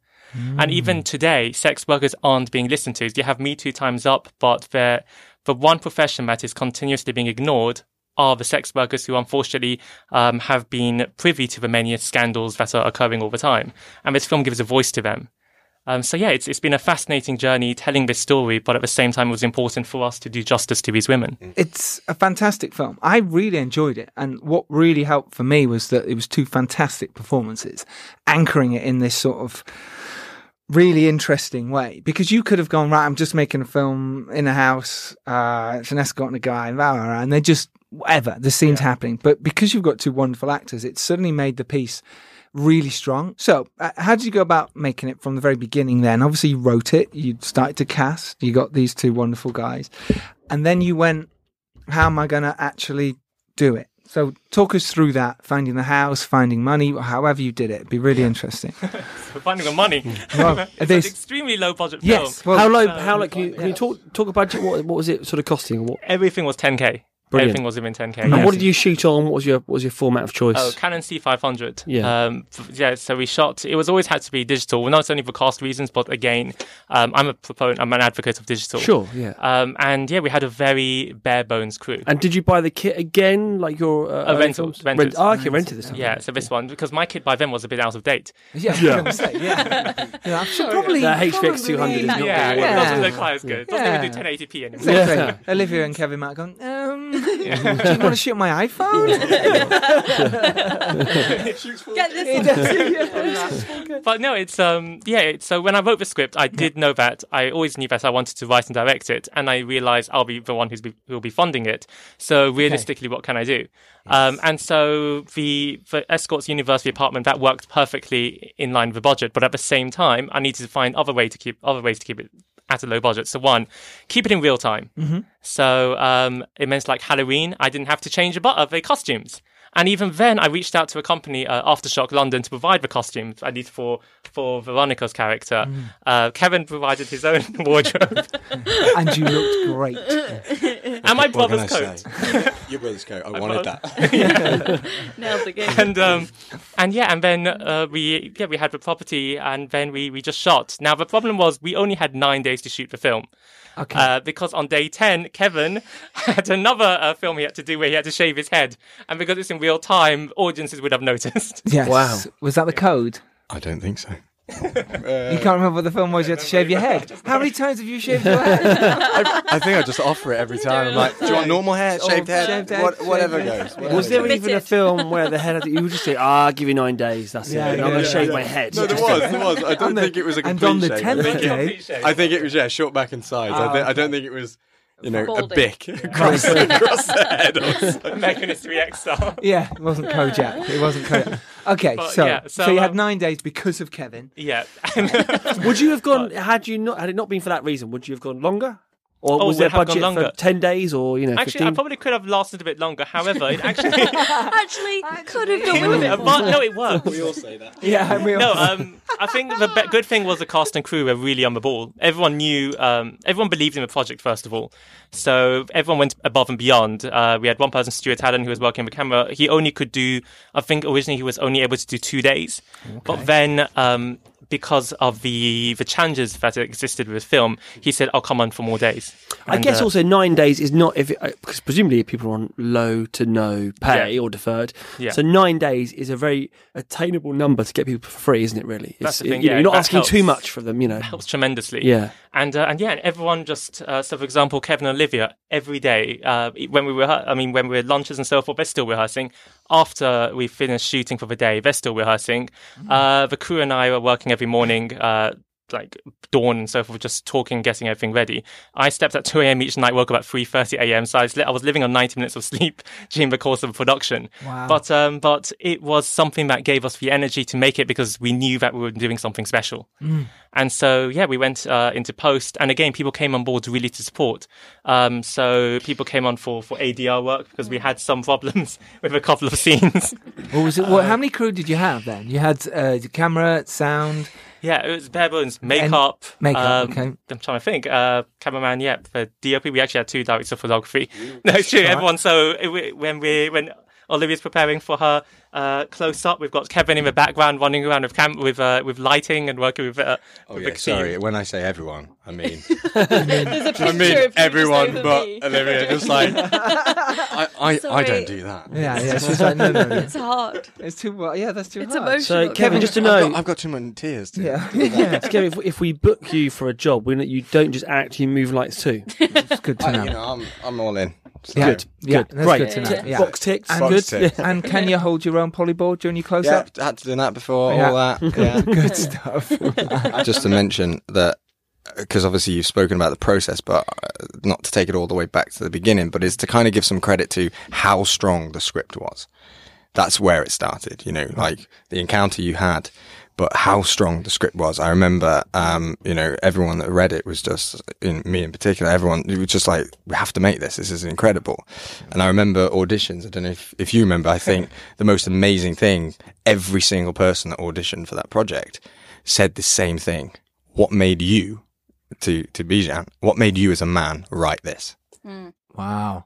And even today, sex workers aren't being listened to. You have Me Too times up, but the one profession that is continuously being ignored are the sex workers who unfortunately um, have been privy to the many scandals that are occurring all the time. And this film gives a voice to them. Um, so yeah, it's it's been a fascinating journey telling this story, but at the same time, it was important for us to do justice to these women. it's a fantastic film. I really enjoyed it, and what really helped for me was that it was two fantastic performances, anchoring it in this sort of really interesting way. Because you could have gone right. I'm just making a film in a house. Uh, it's an escort and a guy, and, blah, blah, blah, and they're just whatever. The scene's happening, but because you've got two wonderful actors, it suddenly made the piece really strong. So, uh, how did you go about making it from the very beginning? Then, obviously, you wrote it. You started to cast. You got these two wonderful guys, and then you went, "How am I going to actually do it?" So, talk us through that. Finding the house, finding money, however you did it. It'd be really interesting. We're finding the money. Well, it's it an extremely low budget Yes. film. Well, how low? um, how low? Can you, can you talk talk about budget? What, what was it sort of costing? What? Everything was 10k. Brilliant. Everything was within 10k. And yeah. what did you shoot on? What was your what was your format of choice? Oh, Canon C500. Yeah. Um, yeah. So we shot. It was always had to be digital. Not only for cost reasons, but again, um, I'm a proponent. I'm an advocate of digital. sure, yeah. Um, and yeah, we had a very bare bones crew. And did you buy the kit again, like your uh, Uh, early rental- films? rented. Rent- oh, okay, rented this time. yeah, so this one because my kit by then was a bit out of date. Yeah, Yeah. I was gonna say, yeah. yeah, I should probably. The HVX 200 is not yeah, it doesn't look quite as good. It doesn't Yeah. even do 1080p anymore. Same Yeah. Olivia and Kevin might have gone, um, do you want to shoot my iPhone? Get this. But no, it's um yeah. It's, so when I wrote the script, I did know that I always knew that I wanted to write and direct it, and I realized I'll be the one who's be, who will be funding it. So realistically, what can I do? Um, and so the the Escorts University apartment that worked perfectly in line with the budget, but at the same time, I needed to find other way to keep other ways to keep it at a low budget. So one, keep it in real time. So um, it meant like Halloween, I didn't have to change a but of the costumes. And even then, I reached out to a company, uh, Aftershock London, to provide the costumes I need for for Veronica's character. Uh, Kevin provided his own wardrobe and you looked great. and my What can brother's I coat. say? Your brother's coat. I wanted brother- that. Nailed the game. and um, and yeah, and then uh, we yeah we had the property, and then we we just shot. Now the problem was we only had nine days to shoot the film. Okay. Uh, because on day 10, Kevin had another uh, film he had to do where he had to shave his head. And because it's in real time, audiences would have noticed. yes. Wow. Was that the code? I don't think so. You can't remember what the film was. You had to shave your head. How many times have you shaved your head? I think I just offer it every time. I'm like, do you want normal hair, shaved head, shaved head, what, whatever head. goes. Was there Committed. even a film where the head had you would just say, "Ah, I'll give you nine days. That's Yeah, it. And I'm gonna yeah, shave yeah. my head." No, there was, there was. I don't the- think it was a and complete on the. I 10th think, day- it, I think it was yeah, short back and sides. I, Ah, thi- I don't think it was, you know, a Balding. bick across, across the head. Or something. Mechanis 3X style. yeah, it wasn't Kojak. It wasn't Kojak. Okay, But, so, yeah, so so, you had um, nine days because of Kevin. Yeah. Would you have gone had you not had it not been for that reason? Would you have gone longer? Or Oh, was would there have gone budget longer. for ten days or you know actually, I probably could have lasted a bit longer. However, it actually. Actually, could have done with it. but no, it worked. We all say that. Yeah, we No, um, I think the be- good thing was the cast and crew were really on the ball. Everyone knew, um, everyone believed in the project first of all. So everyone went above and beyond. Uh, we had one person, Stuart Allen, who was working the camera. He only could do, I think originally he was only able to do two days, but then. Um, because of the the challenges that existed with film, he said, "I'll come on for more days." I guess uh, also nine days is not if it, uh, because presumably people are on low to no pay Yeah. or deferred. Yeah. So nine days is a very attainable number to get people for free, isn't it? Really, That's the it- thing, know, yeah, you're not asking too much for them. You know, helps tremendously. yeah. And uh, and yeah, and everyone just uh, so for example, Kevin and Olivia every day uh, when we were I mean when we were lunches and so forth, they're still rehearsing. After we finished shooting for the day, they're still rehearsing. Uh, the crew and I were working every morning. Uh, like dawn and so forth, just talking, getting everything ready. I slept at 2 a.m. each night, woke up at 3:30 a.m. So I was, I was living on 90 minutes of sleep during the course of the production. Wow. But um, but it was something that gave us the energy to make it because we knew that we were doing something special. And so, yeah, we went uh, into post, and again, people came on board really to support. Um, so people came on for, for ADR work because we had some problems with a couple of scenes. What was it? What, how many crew did you have then? You had uh, the camera, sound. Yeah, it was bare bones, makeup. makeup, um, okay. I'm trying to think. Uh, cameraman, yeah, for DOP, we actually had two directors of photography. No, it's true. Everyone. So it, when we when Olivia's preparing for her uh, close up, we've got Kevin in the background running around with cam- with uh, with lighting and working with. Uh, Oh with yeah, the sorry. team. When I say everyone, I mean There's a picture I of mean you just everyone over but me. Olivia. Just like I, I, I don't do that. Yeah, yeah. She's like, no, no, no. It's hard. It's too. Well, yeah, that's too It's hard. emotional. So Kevin, just to I've know, got, I've got too many tears. To Yeah, yeah. So Kevin, if, if we book you for a job, we you don't just act, you move lights too. It's good to I, know. you know, I'm, I'm all in. So- yeah, yeah, Good. that's Right. good to Yeah. Box ticks. And Box good. ticks. And can you hold your own polyboard during your close up? Yeah, up? had to do that before Yeah. all that. Yeah. Good stuff. just to mention that because obviously you've spoken about the process, but uh, not to take it all the way back to the beginning, but is to kind of give some credit to how strong the script was. That's where it started, you know, like the encounter you had, but how strong the script was. I remember, um, you know, everyone that read it was just, in me in particular, everyone it was just like, we have to make this. This is incredible. And I remember auditions. I don't know if, if you remember. I think the most amazing thing, every single person that auditioned for that project said the same thing. What made you, to to Bizhan, what made you as a man write this? wow.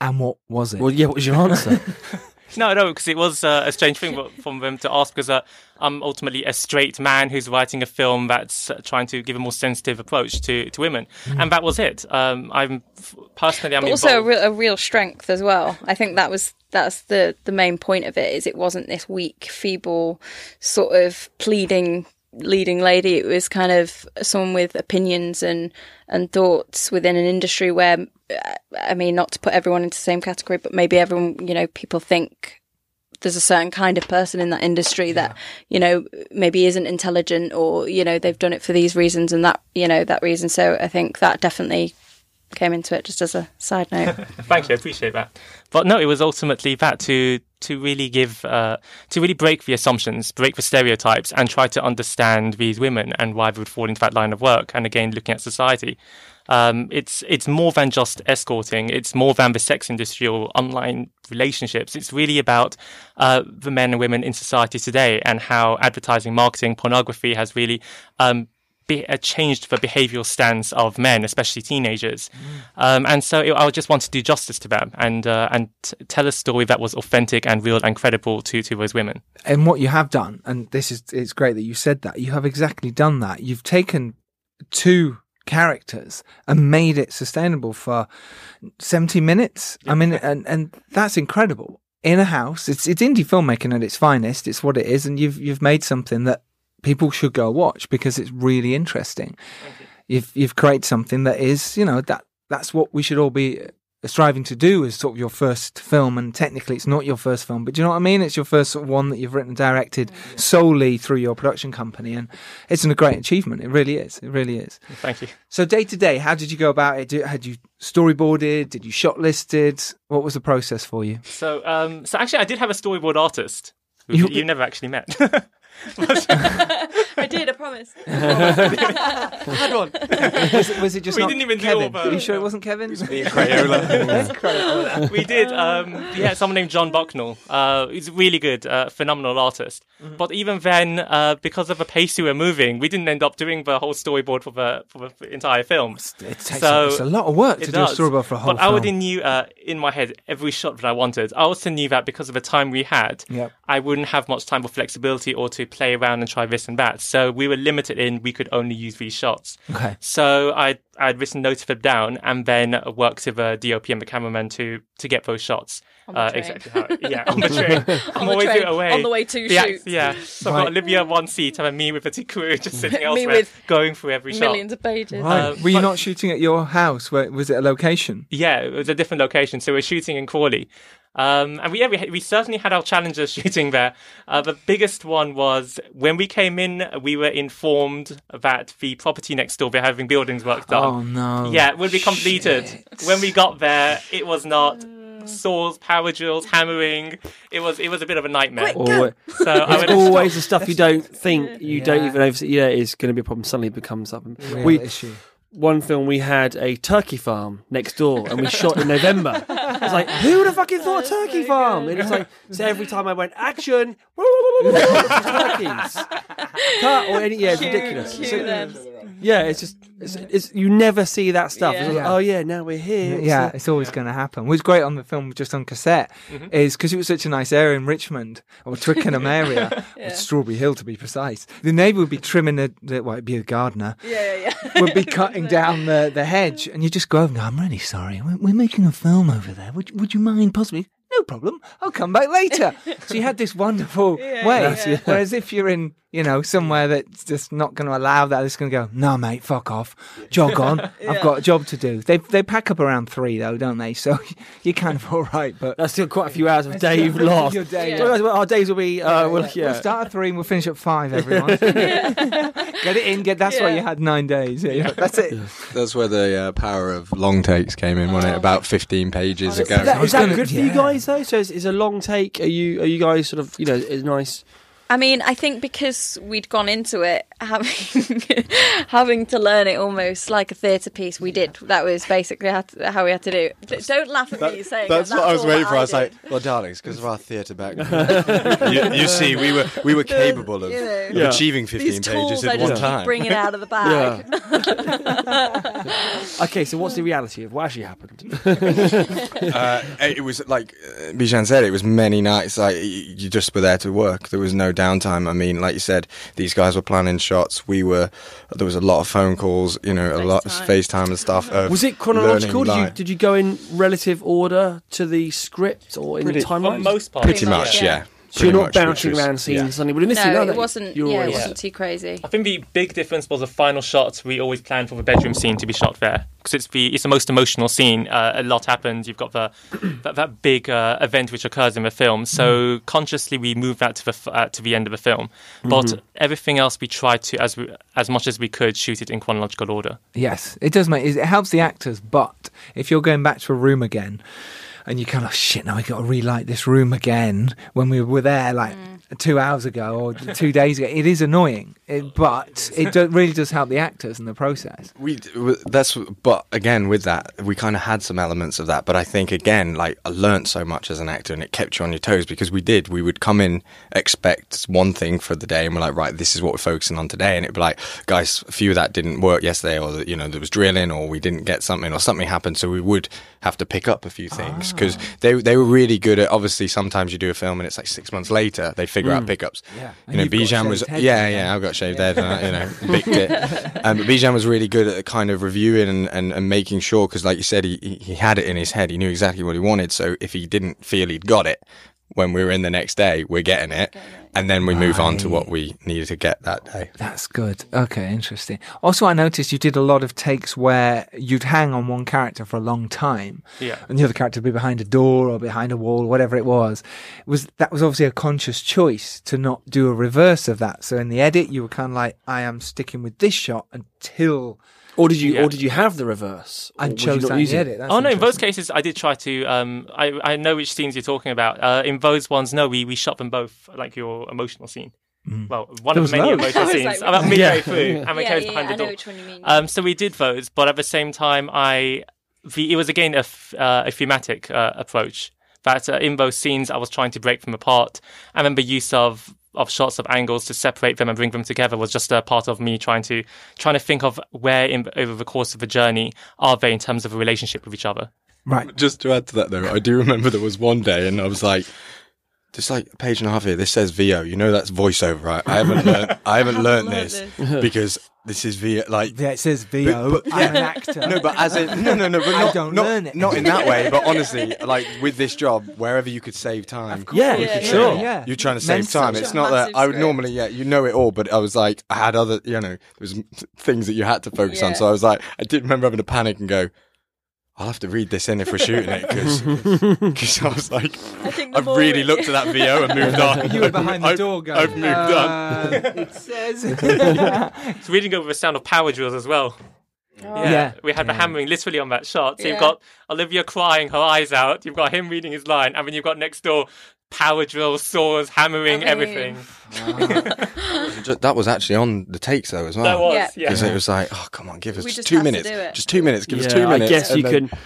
And what was it? Well, yeah. What was your answer? No, no, because it was uh, a strange thing for- from them to ask because uh, I'm ultimately a straight man who's writing a film that's uh, trying to give a more sensitive approach to, to women, and that was it. Um, I'm personally, I'm but also a real, a real strength as well. I think that was that's the the main point of it is it wasn't this weak, feeble, sort of pleading leading lady. It was kind of someone with opinions and and thoughts within an industry where, I mean, not to put everyone into the same category, but maybe everyone, you know, people think there's a certain kind of person in that industry that you know maybe isn't intelligent or you know they've done it for these reasons and that you know that reason so i think that definitely came into it just as a side note Thank you, I appreciate that. But no, it was ultimately that to to really give uh, to really break the assumptions, break the stereotypes, and try to understand these women and why they would fall into that line of work. And again, looking at society, um, it's it's more than just escorting. It's more than the sex industry or online relationships. It's really about uh, the men and women in society today and how advertising, marketing, pornography has really. Um, be, uh, changed the behavioural stance of men, especially teenagers, um, and so it, I just want to do justice to them and uh, and t- tell a story that was authentic and real and credible to to those women. and what you have done, and this is it's great that you said that. You have exactly done that. You've taken two characters and made it sustainable for 70 minutes. I mean, and, and that's incredible. In a house, it's it's indie filmmaking at its finest. It's what it is, and you've you've made something that people should go watch because it's really interesting. You've you've created something that is, you know, that that's what we should all be striving to do is sort of your first film. And technically, it's not your first film, but do you know what I mean? It's your first sort of one that you've written and directed solely through your production company, and it's a great achievement. It really is. It really is. Thank you. So day to day, how did you go about it? Did, had you storyboarded? Did you shortlisted? What was the process for you? So um, so actually, I did have a storyboard artist who You- you, never actually met. i did promise Had one. Was it, was it just We not didn't even do all the- Are you sure it wasn't Kevin? we did. Um, yeah, someone named John Bucknell. Uh, he's really good, uh, phenomenal artist. Mm-hmm. But even then, uh, because of the pace we were moving, we didn't end up doing the whole storyboard for the for the entire film. It takes So, it's a lot of work to It do a storyboard for a whole But I film. already knew uh, in my head every shot that I wanted. I also knew that because of the time we had, Yep. I wouldn't have much time for flexibility or to play around and try this and that. So we were limited in we could only use these shots. Okay. So I I'd written notes of them down and then worked with the DOP and the cameraman to to get those shots. Uh, exactly how, yeah, on the train. I'm On the always train, away. on the way to yeah, shoots. Yeah. So I've got Olivia one seat and then me with the crew just sitting Me elsewhere, with going through every shot. millions of pages Right. Uh, Were you but- not shooting at your house? Where was it a location? Yeah, it was a different location. So we're shooting in Crawley. Um, and we, yeah, we, we certainly had our challenges shooting there. Uh, the biggest one was when we came in, we were informed that the property next door, they're having buildings work done. Oh no! Yeah, it would be completed. Shit. When we got there, it was not saws, power drills, hammering. It was it was a bit of a nightmare. Or, So I it's always the stuff you don't think you don't even oversee. Yeah, is going to be a problem. Suddenly it becomes up. Real We issue. One film we had a turkey farm next door and we shot in November. It's like who would have fucking thought a turkey farm? And it's like so every time I went action, turkeys, cut or any yeah, it's ridiculous. Cue So- them. yeah, it's just it's, it's you never see that stuff. It's like, Yeah. oh yeah, now we're here. Yeah, It's it's always going to happen. What's great on the film, just on cassette, mm-hmm. is because it was such a nice area in Richmond or Twickenham area, or Strawberry Hill to be precise. The neighbour would be trimming the, the well, it'd be a gardener, yeah yeah yeah would be cutting down the, the hedge, and you just go over. and go, I'm really sorry. We're, we're making a film over there. Would would you mind possibly? No problem. I'll come back later. so you had this wonderful way. yeah. Whereas if you're in, you know, somewhere that's just not going to allow that, it's going to go, no, mate, fuck off. Jog on. I've got a job to do. They they pack up around three though, don't they? So you're kind of all right. But That's still quite a few hours of day you've lost. Your day, So guys, Our days will be uh, well, yeah. We'll start at three and we'll finish at five. Everyone, get it in. Get that's why you had nine days. Yeah, yeah. that's it. That's where the uh, power of long takes came in, wasn't it? About 15 pages Is ago. that, I was that gonna- good for you guys though? So is, is a long take? Are you are you guys sort of you know is nice? I mean, I think because we'd gone into it having having to learn it almost like a theatre piece. We did. That was basically how, to, how we had to do. it. Don't laugh at me saying That's that. what I was waiting that for. I was did. like, well, darlings, because of our theatre background, you, you see, we were we were capable of, You know, of Yeah. achieving 15 these tools pages I at one just time. keep bringing it out of the bag. Okay, so what's the reality of what actually happened? uh, it was like uh, Bizhan said, it was many nights. Like you just were there to work. There was no downtime. I mean, like you said, these guys were planning shots. We were. There was a lot of phone calls. You know, a lot of FaceTime. FaceTime and stuff. Of Was it chronological? Did you, did you go in relative order to the script or in Pretty- the For timeline? most part, Pretty Pretty much, much, yeah. yeah. So you're not much, bouncing was- around scenes yeah. suddenly. But in this, scene, No, no, it wasn't. You're Yeah, it wasn't too crazy. I think the big difference was the final shot. We always planned for the bedroom scene to be shot there because it's the it's the most emotional scene. Uh, a lot happens. You've got the that, that big uh, event which occurs in the film. So consciously we moved that to the f- uh, to the end of the film, but everything else we tried to as we, as much as we could shoot it in chronological order. Yes, it does make it helps the actors, but if you're going back to a room again and you kind of shit, now we got to relight this room again when we were there like mm. two hours ago or two days ago, it is annoying. It, but it do, really does help the actors in the process. We that's but again with that we kind of had some elements of that but I think again like I learnt so much as an actor and it kept you on your toes because we did. We would come in expect one thing for the day and we're like right this is what we're focusing on today. And it'd be like guys a few of that didn't work yesterday or you know there was drilling or we didn't get something or something happened. So we would have to pick up a few things because ah. they they were really good at obviously sometimes you do a film and it's like six months later they figure out mm. pickups. Yeah. you know And Bizhan was yeah yeah I've got shaved head and I, you know. Um, but Bizhan was really good at kind of reviewing and, and, and making sure because like you said he, he he had it in his head. He knew exactly what he wanted. So if he didn't feel he'd got it when we were in the next day we're getting it and then we move on to what we needed to get that day That's good. Okay, interesting. Also, I noticed you did a lot of takes where you'd hang on one character for a long time, Yeah. and the other character would be behind a door or behind a wall, whatever it was. Was that was obviously a conscious choice to not do a reverse of that? So in the edit, you were kind of like, I am sticking with this shot until Or did you? Yeah. Or did you have the reverse? Or I chose not that use it? edit. That's oh no! In those cases, I did try to. Um, I I know which scenes you're talking about. Uh, in those ones, no, we we shot them both like your emotional scene. Well, one There of was the many loads. emotional scenes. like, about midway Yeah. through, and the yeah, yeah, behind I the know door. which one you mean. Um, so we did those, but at the same time, I the, it was again a, f- uh, a thematic uh, approach. That uh, in those scenes, I was trying to break them apart, and then the use of of shots of angles to separate them and bring them together was just a part of me trying to trying to think of where in, over the course of the journey are they in terms of a relationship with each other. right? just to add to that though I do remember there was one day and I was like there's like a page and a half here. This says VO. You know that's voiceover, right? I haven't learned. I haven't learned learnt this because this is VO. Like Yeah, it says VO. But- but- I'm an actor. no, but as in no, no, no, but I not, don't not, learn it. not in that way. But honestly, like with this job, wherever you could save time, Yeah, Yeah, yeah, yeah, sure. yeah. you're trying to save Mental. time. It's not that I would script. normally, yeah, you know it all, but I was like, I had other, you know, there was things that you had to focus on. So I was like, I did remember having to panic and go. I'll have to read this in if we're shooting it because I was like, I I've really looked at that VO and moved on. You were behind the I've- door going. I've moved on. uh, It says. It's reading over the sound of power drills as well. Yeah, Yeah. we had the hammering literally on that shot. So you've got Olivia crying her eyes out. You've got him reading his line, and then you've got next door power drills, saws, hammering, I mean- everything. Ju- That was actually on the takes though as well. That was Yeah. yeah. Because it was like, oh come on, give us just just two minutes, just two minutes, give us two minutes. I guess you then- can.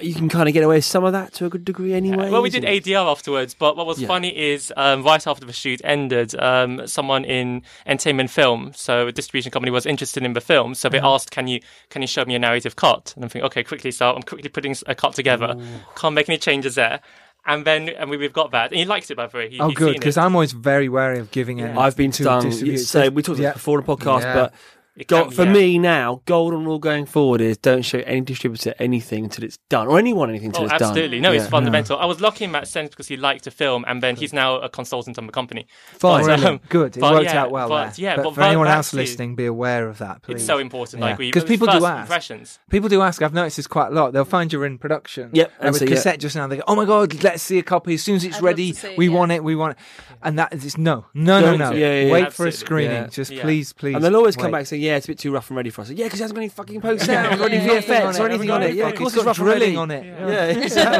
You can kind of get away with some of that to a good degree, anyway. Well, we did ADR afterwards, but what was Yeah. funny is um, right after the shoot ended, um, someone in entertainment film, so a distribution company, was interested in the film. So they asked, "Can you can you show me a narrative cut?" And I'm thinking, "Okay, quickly." So I'm quickly putting a cut together. Can't make any changes there. And then and we, we've got that, and he likes it by the way. He, Oh, good, because. I'm always very wary of giving it. I've been to stung. distribute. So we talked about Yeah. this before the podcast, Yeah. but It go, can- for yeah. me now, golden rule going forward is don't show any distributor anything until it's done, or anyone anything until Oh, it's done. absolutely. No, it's Yeah. fundamental. I was lucky in that sense because he liked to film, and then he's now a consultant on the company. Fine. But, um, Good. It but worked yeah, out well but, there. Yeah, but, but for anyone else too, listening, be aware of that. Please. It's so important. Like we, because people first do ask. impressions. People do ask. I've noticed this quite a lot. They'll find you're in production. Yep, And and with so, yeah. cassette just now, they go, "Oh my god, let's see a copy as soon as it's I'd ready. see we yeah. want it. We want it." And that is no, no, no, no. yeah, yeah, Wait for a screening. Just please, please. And they'll always come back and say, yeah, it's a bit too rough and ready for us. Yeah, because it hasn't got any fucking post sounds or any Yeah, VFX or it. anything on it. Yeah, of It's course got it's rough and ready. drilling on it. Yeah,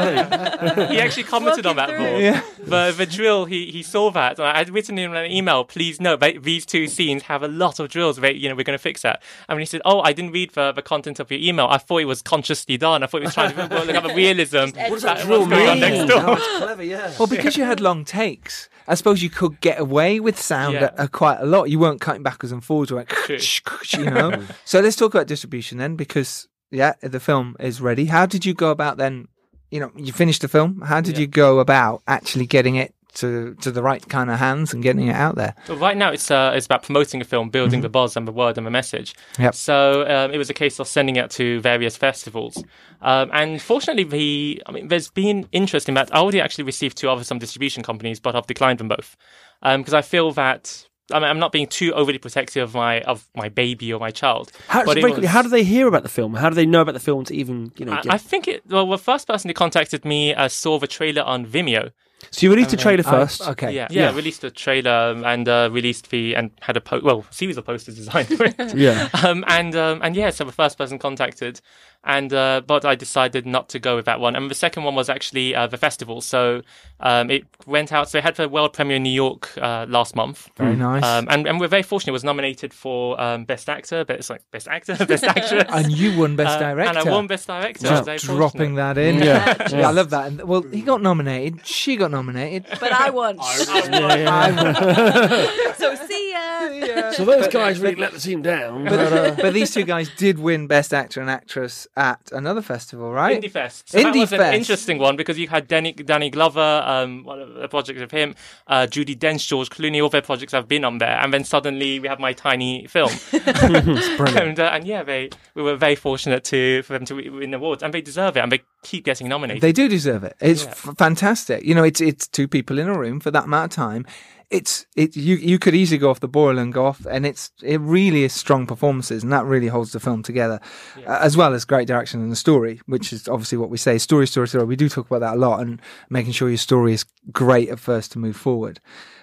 exactly. he actually commented on that Working Yeah. The the drill he, he saw that. I'd written him an email. Please note that these two scenes have a lot of drills. Where, you know we're going to fix that. And when he said, "Oh, I didn't read the, the content of your email. I thought it was consciously done. I thought it was trying to look at the realism. What does that drill mean? next door." Clever, yeah. Well, because you had long takes, I suppose you could get away with sound Yeah. uh, quite a lot. You weren't cutting backwards and forwards, like, True. you know. so let's talk about distribution then, because yeah, the film is ready. How did you go about then? You know, you finished the film. How did Yeah. you go about actually getting it to to the right kind of hands and getting it out there? Well, right now, it's uh, it's about promoting a film, building the buzz and the word and the message. Yep. So um, it was a case of sending it to various festivals, um, and fortunately, the I mean, there's been interest in that. I already actually received two offers from distribution companies, but I've declined them both because I feel that. I mean, I'm not being too overly protective of my of my baby or my child. How, but it quickly, was- how do they hear about the film? How do they know about the film to even, you know? I, Get... I think it. Well, the first person who contacted me uh, saw the trailer on Vimeo. So you released a trailer first. I- okay. Yeah, Yeah. yeah, released a trailer and uh, released the and had a po- well series of posters designed for it. Yeah. um, and um, and yeah, so the first person contacted, and uh, but I decided not to go with that one. And the second one was actually uh, the festival. So um, it went out. So it had the world premiere in New York uh, last month. Very nice. Um, and, and we're very fortunate. It was nominated for um, best actor, best like best actor, best actress, and you won best Uh, director. and I won best director. Just dropping fortunate. that in. Yeah. yeah, I love that. And well, he got nominated. She got nominated. But I won. I- so see ya. So those guys really let the team down. But, uh, but these two guys did win Best Actor and Actress at another festival, right? Indie Fest. So that Indie was an interesting one because you had Danny, Danny Glover, um, one of the projects of him, uh, Judi Dench, George Clooney, all their projects have been on there, and then suddenly we have my tiny film. and, uh, and yeah, they we were very fortunate to for them to win the awards, and they deserve it, and they keep getting nominated. They do deserve it. It's Yeah. f- fantastic. You know, it's it's two people in a room for that amount of time. It's it you you could easily go off the boil and go off, and it's it really is strong performances, and that really holds the film together, uh, as well as great direction and the story, which is obviously what we say story, story, story. We do talk about that a lot, and making sure your story is great at first to move forward.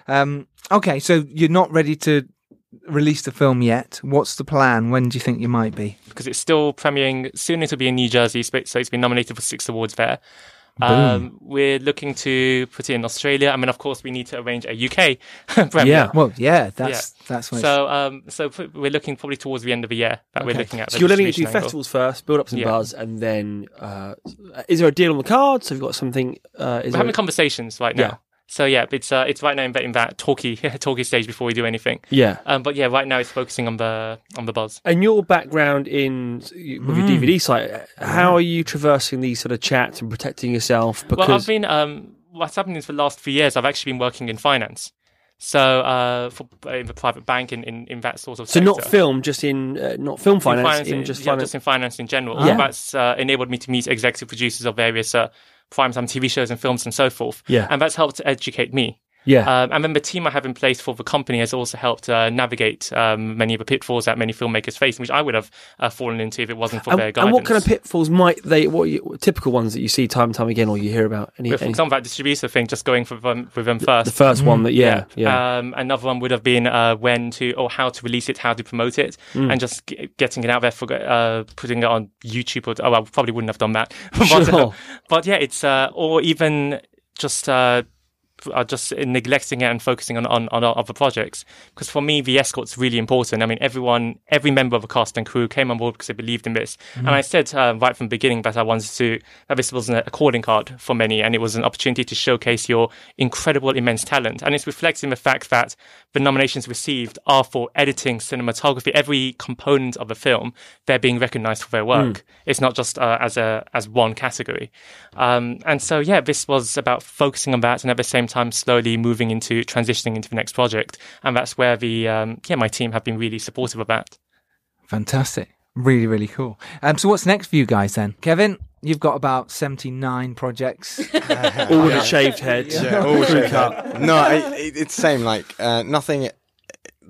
Um, okay, so you're not ready to release the film yet. What's the plan? When do you think you might be? because it's still premiering soon. It'll be in New Jersey, so so it's been nominated for six awards there. Um, we're looking to put it in Australia. I mean, of course, we need to arrange a UK premiere. Yeah. Well, yeah, that's that's what So, um, so p- we're looking probably towards the end of the year that we're looking at. so the you're letting it do angle. festivals first, build up some Yeah. buzz, and then uh, is there a deal on the cards? Have you got something? Uh, is We're there having conversations right now. Yeah. So yeah, it's uh, it's right now in that, in that talky talky stage before we do anything. yeah. Um, but yeah, right now it's focusing on the on the buzz. And your background in with your DVD site, how are you traversing these sort of chats and protecting yourself? Because Well, I've been um, what's happened is for the last few years, I've actually been working in finance. So uh, for in the private bank in, in, in that sort of so not film, just in uh, not film In finance, in, in- just yeah, finance. just in finance in general. Yeah. That's uh, enabled me to meet executive producers of various uh, primetime TV shows and films and so forth. Yeah. And that's helped to educate me. Yeah. Um, and then the team I have in place for the company has also helped uh, navigate um, many of the pitfalls that many filmmakers face, which I would have uh, fallen into if it wasn't for and, their guidance. and what kind of pitfalls might they? What, you, typical ones that you see time and time again, or you hear about? Any, for any- example, that distributor thing, just going for them, with them first. the first one that yeah, yeah. Um, another one would have been uh, when to or how to release it, how to promote it, Mm. and just g- getting it out there for uh, putting it on YouTube. Or oh, I probably wouldn't have done that. but, Sure. uh, but yeah, it's uh, or even just. Are just neglecting it and focusing on, on, on other projects. Because for me, the escort's really important. I mean, everyone, every member of the cast and crew came on board because they believed in this. And I said uh, right from the beginning that I wanted to, that this was a calling card for many and it was an opportunity to showcase your incredible, immense talent. And it's reflected in the fact that the nominations received are for editing, cinematography, every component of the film, they're being recognized for their work. It's not just uh, as a, as one category. Um, and so, yeah, this was about focusing on that and at the same time slowly moving into transitioning into the next project. And that's where the, um, yeah, my team have been really supportive of that. Fantastic. Really, really cool. Um, so what's next for you guys then? Kevin, you've got about 79 projects. all with a shaved head. Yeah, all crew shit. cut. No, it, it, it's the same. Like uh, nothing.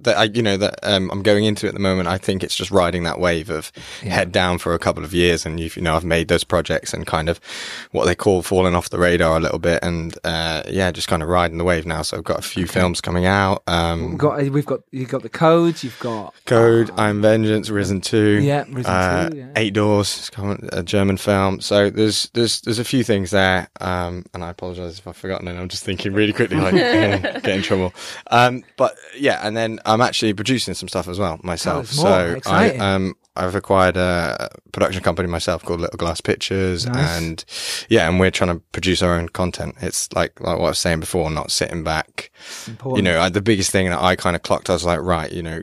That I, you know, that um, I'm going into at the moment. I think it's just riding that wave of head down for a couple of years, and you've, you know, I've made those projects and kind of what they call falling off the radar a little bit, and uh, yeah, just kind of riding the wave now. So I've got a few films coming out. Um, We've got we've got you've got the codes. You've got Code, I'm Vengeance, Risen Two, Yeah, Risen uh, 2, yeah. Eight Doors, it's coming- a German film. So there's there's there's a few things there, um, and I apologise if I've forgotten. And I'm just thinking really quickly, like get in trouble. Um, but yeah, and then I'm actually producing some stuff as well myself. Us. So I um I've acquired a production company myself called Little Glass Pictures, Nice. and yeah, and we're trying to produce our own content. It's like like what I was saying before, not sitting back you know, I, the biggest thing that I kind of clocked, I was like, right, you know,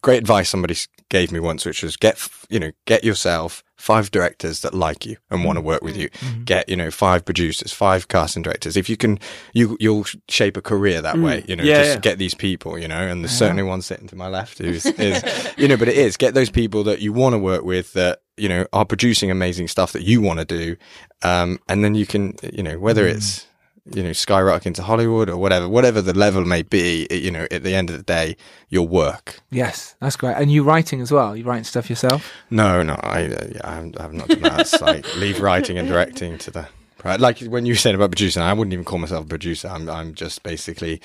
great advice somebody gave me once, which was get, you know, get yourself five directors that like you and want to mm. work with mm. you. Mm-hmm. Get, you know, five producers, five casting directors. If you can, you, you'll shape a career that mm. way, you know, Yeah, just yeah. get these people, you know, and there's uh-huh. certainly one sitting to my left who's, is, you know, but it is get those people that you want to work with that, you know, are producing amazing stuff that you want to do. Um, and then you can, you know, whether it's, you know, skyrocket into Hollywood or whatever, whatever the level may be, you know, at the end of the day, your work. yes, that's great. And you writing as well. You writing stuff yourself. No, no, I, uh, yeah, I, haven't, I have not done that. It's like leave writing and directing to the. Like when you said about producing, I wouldn't even call myself a producer. I'm, I'm just basically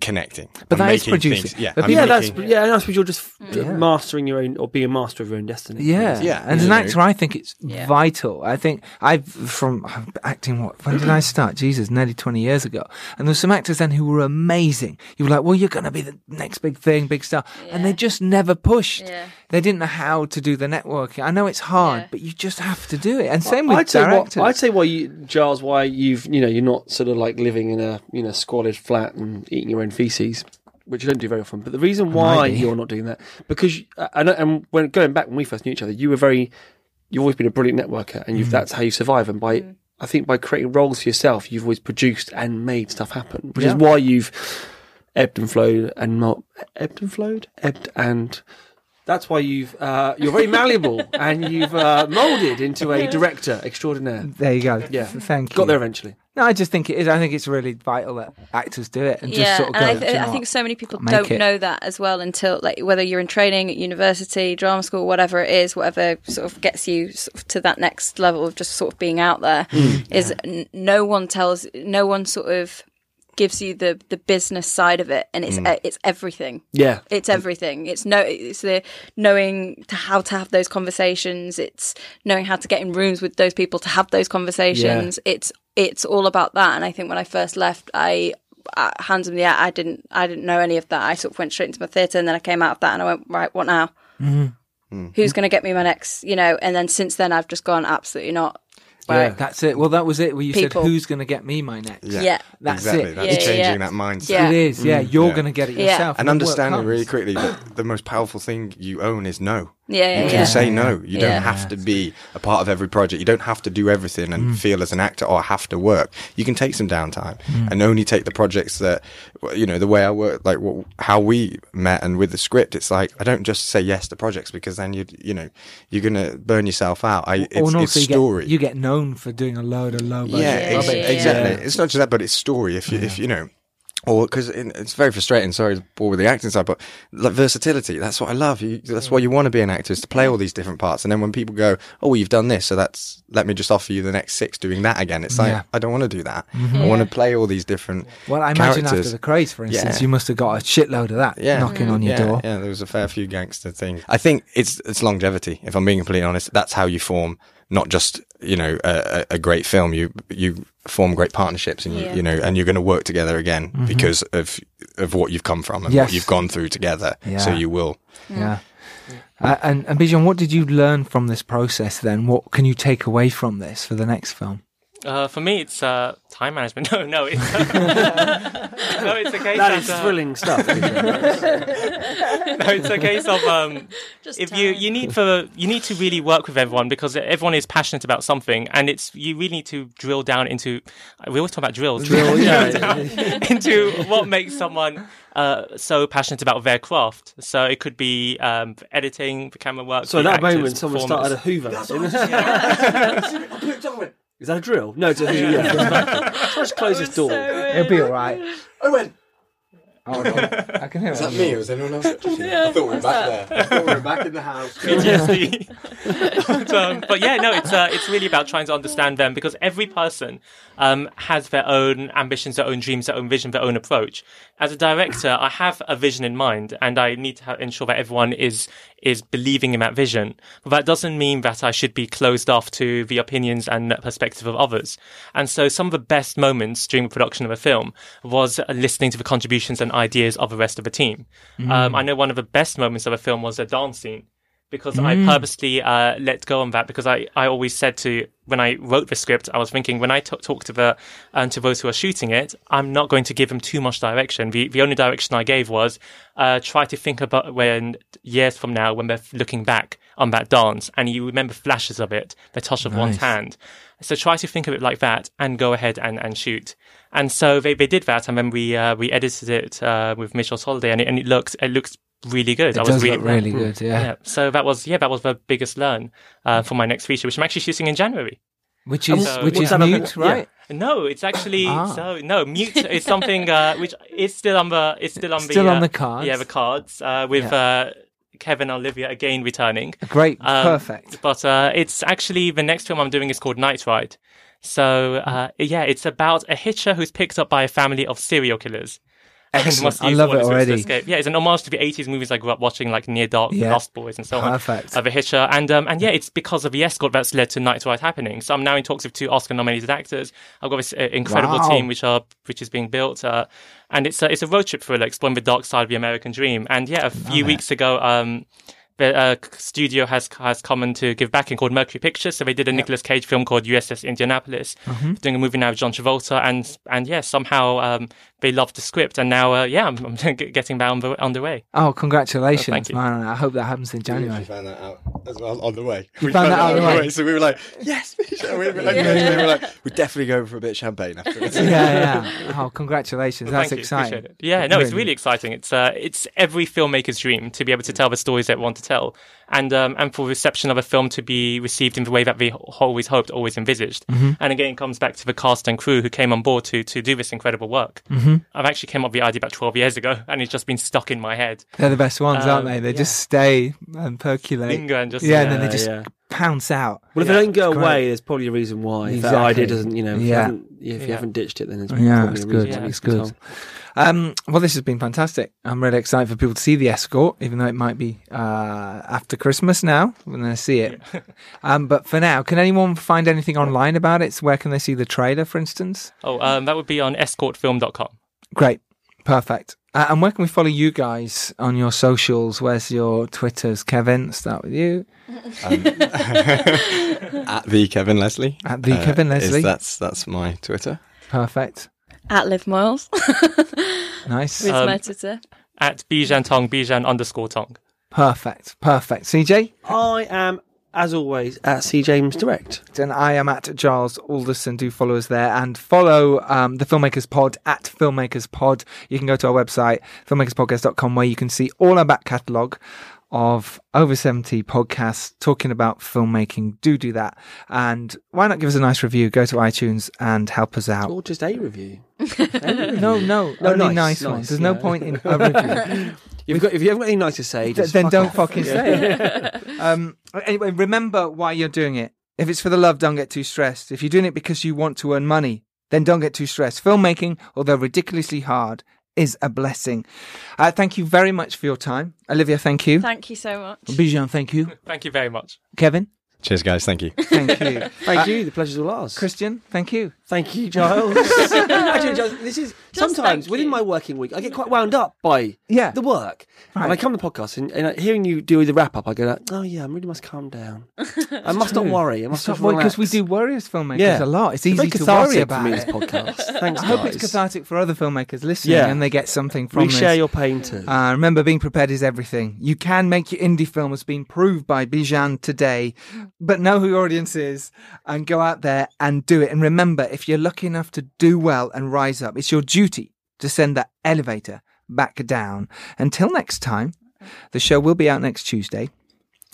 connecting. But that is producing. things- Yeah, But I'm yeah, that's making- yeah. And I suppose you're just Yeah. mastering your own or being a master of your own destiny. Yeah, Yeah, And as you an actor, I think it's Yeah. vital. I think I've from acting. What? When did I start? Jesus, nearly twenty years ago. And there's some actors then who were amazing. You were like, well, you're going to be the next big thing, big star, and they just never pushed. Yeah. They didn't know how to do the networking. I know it's hard, Yeah. but you just have to do it. And same with I'd say directors. what, I'd say why you, Giles, why you've you know you're not sort of like living in a you know squalid flat and eating your own feces, which you don't do very often. But the reason why you're not doing that because and, and when going back when we first knew each other, you were very you've always been a brilliant networker, and Mm. you've, that's how you survive. And by I think by creating roles for yourself, you've always produced and made stuff happen, which is why you've ebbed and flowed and not ebbed and flowed, ebbed and. That's why you've uh, you're very malleable and you've uh, molded into a director extraordinaire. there you go. Yeah. thank you. Got there eventually. No, I just think it is. I think it's really vital that actors do it and just sort of go. and I, "Do you know I think so many people Make don't it." know that as well until like whether you're in training at university, drama school, whatever it is, whatever sort of gets you sort of to that next level of just sort of being out there, is n- no one tells, no one sort of gives you the the business side of it, and it's uh, it's everything. Yeah. It's everything. It's no. It's the knowing to how to have those conversations. It's knowing how to get in rooms with those people to have those conversations. It's it's all about that. And I think when I first left, I uh, hands in the air. I didn't I didn't know any of that. I sort of went straight into my theatre, and then I came out of that, and I went right. What now? Mm-hmm. Mm. Who's going to get me my next? You know. And then since then, I've just gone absolutely not. Yeah, that's it. Well, that was it. Where you People. said, "Who's going to get me my next?" Yeah. That's exactly. it. That's Yeah, yeah, changing yeah. that mindset. Yeah. It is. Yeah, mm. you're Yeah. going to get it Yeah. yourself, And then understanding really quickly that the most powerful thing you own is no. Yeah. Yeah. You can yeah. say no. You Yeah. don't have to be a part of every project. You don't have to do everything and Mm. feel as an actor or have to work. You can take some downtime Mm. and only take the projects that, you know, the way I work, like what, how we met and with the script. It's like I don't just say yes to projects because then you, you know, you're gonna burn yourself out. I, it's, Or and it's also you story. Get, you get known for doing a load of low budget yeah, Yeah, ex- yeah, exactly. Yeah. It's not just that, but it's story. If you, if you know, or because it's very frustrating. Sorry to bore with the acting side, but like versatility. That's what I love. You, that's why you want to be an actor is to play all these different parts. And then when people go, "Oh, well, you've done this, so that's let me just offer you the next six doing that again." It's like Yeah. I don't want to do that. Mm-hmm. I want to play all these different. Well, I imagine after the Krays, for instance, Yeah. you must have got a shitload of that Yeah. knocking on your yeah, door. Yeah, there was a fair few gangster things. I think it's it's longevity. If I'm being completely honest, that's how you form not just you know a, a a great film. You you form great partnerships, and you, Yeah. you know, and you're going to work together again because of of what you've come from and Yes. what you've gone through together. So you will. Yeah. Uh, and and Bizhan, what did you learn from this process? Then, what can you take away from this for the next film? Uh, for me, it's uh, time management. No, no, it's no, it's a case That of is uh, thrilling stuff. no, it's a case of um, Just if you time. you need for you need to really work with everyone because everyone is passionate about something, and it's you really need to drill down into. We always talk about drills. Drill, yeah. down into what makes someone uh, so passionate about their craft. So it could be um, editing, the camera work. So at that actors, moment, someone started a performance. Hoover. Is that a drill? No, it's a Hoover. Yeah. Let's close this door. It'll be all right. Owen. Oh, Oh, I can, I can hear Is it. that me or was anyone else? I thought we were back there. I thought we were back in the house. PTSD. but, um, but yeah, no, it's uh, it's really about trying to understand them because every person um, has their own ambitions, their own dreams, their own vision, their own approach. As a director, I have a vision in mind, and I need to ha- ensure that everyone is is believing in that vision. But that doesn't mean that I should be closed off to the opinions and perspective of others. And so, some of the best moments during the production of a film was uh, listening to the contributions and ideas of the rest of the team. Um, I know one of the best moments of a film was a dance scene because I purposely uh, let go on that because I, I always said to when I wrote the script I was thinking when I t- talk to the and to those who are shooting it I'm not going to give them too much direction. The the only direction I gave was uh, try to think about when years from now when they're looking back on that dance and you remember flashes of it the touch of one's hand. So try to think of it like that and go ahead and, and shoot and so they, they did that and then we uh, we edited it uh, with Mitchell's Holiday and it, and it looks it looks really good It I was does really, look really good, yeah. yeah. So that was yeah, that was the biggest learn uh, for my next feature, which I'm actually shooting in January. Which is So- which is on- mute, right? No, it's actually Ah. so no mute. It's something uh, which is still on the it's still on the Still on uh, the cards. Yeah, the cards uh, with uh, Kevin Olivia again returning. Great, Um, perfect. But uh, it's actually the next film I'm doing is called Night Ride. So uh, yeah, it's about a hitcher who's picked up by a family of serial killers. Excellent. I love it his routes to already. Yeah, it's an homage to the 80s movies I grew up watching, like Near Dark, Yeah. Lost Boys, and so on. Perfect. Of a Hitcher, and um, and yeah, it's because of the escort that's led to Night Ride happening. So I'm now in talks with two Oscar-nominated actors. I've got this uh, incredible Wow. team which are which is being built, uh, and it's a, it's a road trip thriller exploring the dark side of the American dream. And yeah, a few weeks ago, um, the uh, studio has has come in to give back and called Mercury Pictures. So they did a Nicolas Cage film called USS Indianapolis, Mm-hmm. doing a movie now with John Travolta, and and yeah, somehow um, they loved the script, and now uh, yeah, I'm, I'm getting that on the on the way. Oh, congratulations, Oh, thank you. man! I hope that happens in We January. found that out as well on the way. You we found that out on the way? So we were like, yes, we were like, we were like, we're definitely going for a bit of champagne afterwards. yeah, yeah. Oh, congratulations! That's exciting. it. Yeah, no, it's really exciting. It's uh, it's every filmmaker's dream to be able to tell the stories that want to tell, and um, and for reception of a film to be received in the way that we always hoped, always envisaged. Mm-hmm. And again, it comes back to the cast and crew who came on board to to do this incredible work. Mm-hmm. I've actually came up with the idea about twelve years ago, and it's just been stuck in my head. They're the best ones, aren't Um, they? They yeah. just stay and percolate. Linger and just yeah, and then they just yeah. Pounce out. Well, if Yeah, they don't go great. away, there's probably a reason why. If that idea doesn't, you know, if, you, Yeah. haven't, if you haven't ditched it, then there's Yeah, probably it's a good. reason. why It's good. Um, well, this has been fantastic. I'm really excited for people to see the escort, even though it might be uh, after Christmas now when they see it. um, but for now, can anyone find anything online about it? So where can they see the trailer, for instance? Oh, um, that would be on escortfilm.com. Great, perfect. Uh, and where can we follow you guys on your socials? Where's your Twitters, Kevin? Start with you. At the Kevin Leslie. At the Kevin is- Leslie. that's that's my Twitter. Perfect. At Liv Moyles Nice. with Um, my Twitter. At Bizhan Tong, Bizhan underscore Tong. Perfect. Perfect. CJ? I am, as always, at C James Direct. And I am at Giles Alderson. Do follow us there and follow um, the Filmmakers Pod at Filmmakers Pod. You can go to our website, filmmakerspodcast.com, where you can see all our back catalogue of over 70 podcasts talking about filmmaking. Do do that. And why not give us a nice review? Go to iTunes and help us out. Or just a review. No, no, No, only nice, nice, nice, ones. There's no point in a review. You've got, if you haven't got anything nice to say, Th- just then fuck don't off. fucking say it. Um, anyway, remember why you're doing it. If it's for the love, don't get too stressed. If you're doing it because you want to earn money, then don't get too stressed. Filmmaking, although ridiculously hard, is a blessing. Uh, thank you very much for your time. Olivia, thank you. Thank you so much. Bizhan, thank you. Thank you very much. Kevin, Cheers, guys. Thank you. thank you. Thank you. The pleasure's all ours. Christian, thank you. Thank you, Giles. Actually, Giles, this is sometimes within my working week, I get quite wound up by Yeah. the work. Right. And I come to the podcast and, and hearing you do the wrap up, I go, like, oh yeah, I really must calm down. I must not worry. I must just Because we do worry as filmmakers Yeah. a lot. It's It's easy to worry about for me, it. this podcast. Thanks, I hope it's cathartic for other filmmakers listening Yeah. and they get something from We this. share your pain too. Uh, remember, being prepared is everything. You can make your indie film. It's been proved by Bizhan today. But know who your audience is and go out there and do it. And remember, if you're lucky enough to do well and rise up, it's your duty to send that elevator back down. Until next time, the show will be out next Tuesday.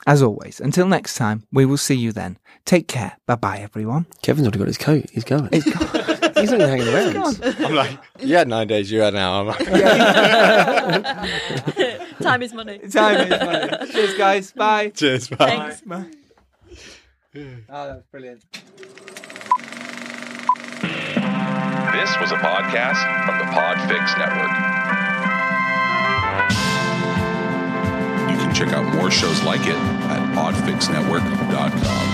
As always, until next time, we will see you then. Take care. Bye bye, everyone. Kevin's already got his coat. He's going. It's- He's not even hanging around. I'm like, you had nine days, you had an hour. I'm like, Time is money. Time is money. Cheers, guys. Bye. cheers, bye. Thanks. Bye. Oh, that's brilliant. This was a podcast from the Podfix Network. You can check out more shows like it at podfixnetwork.com.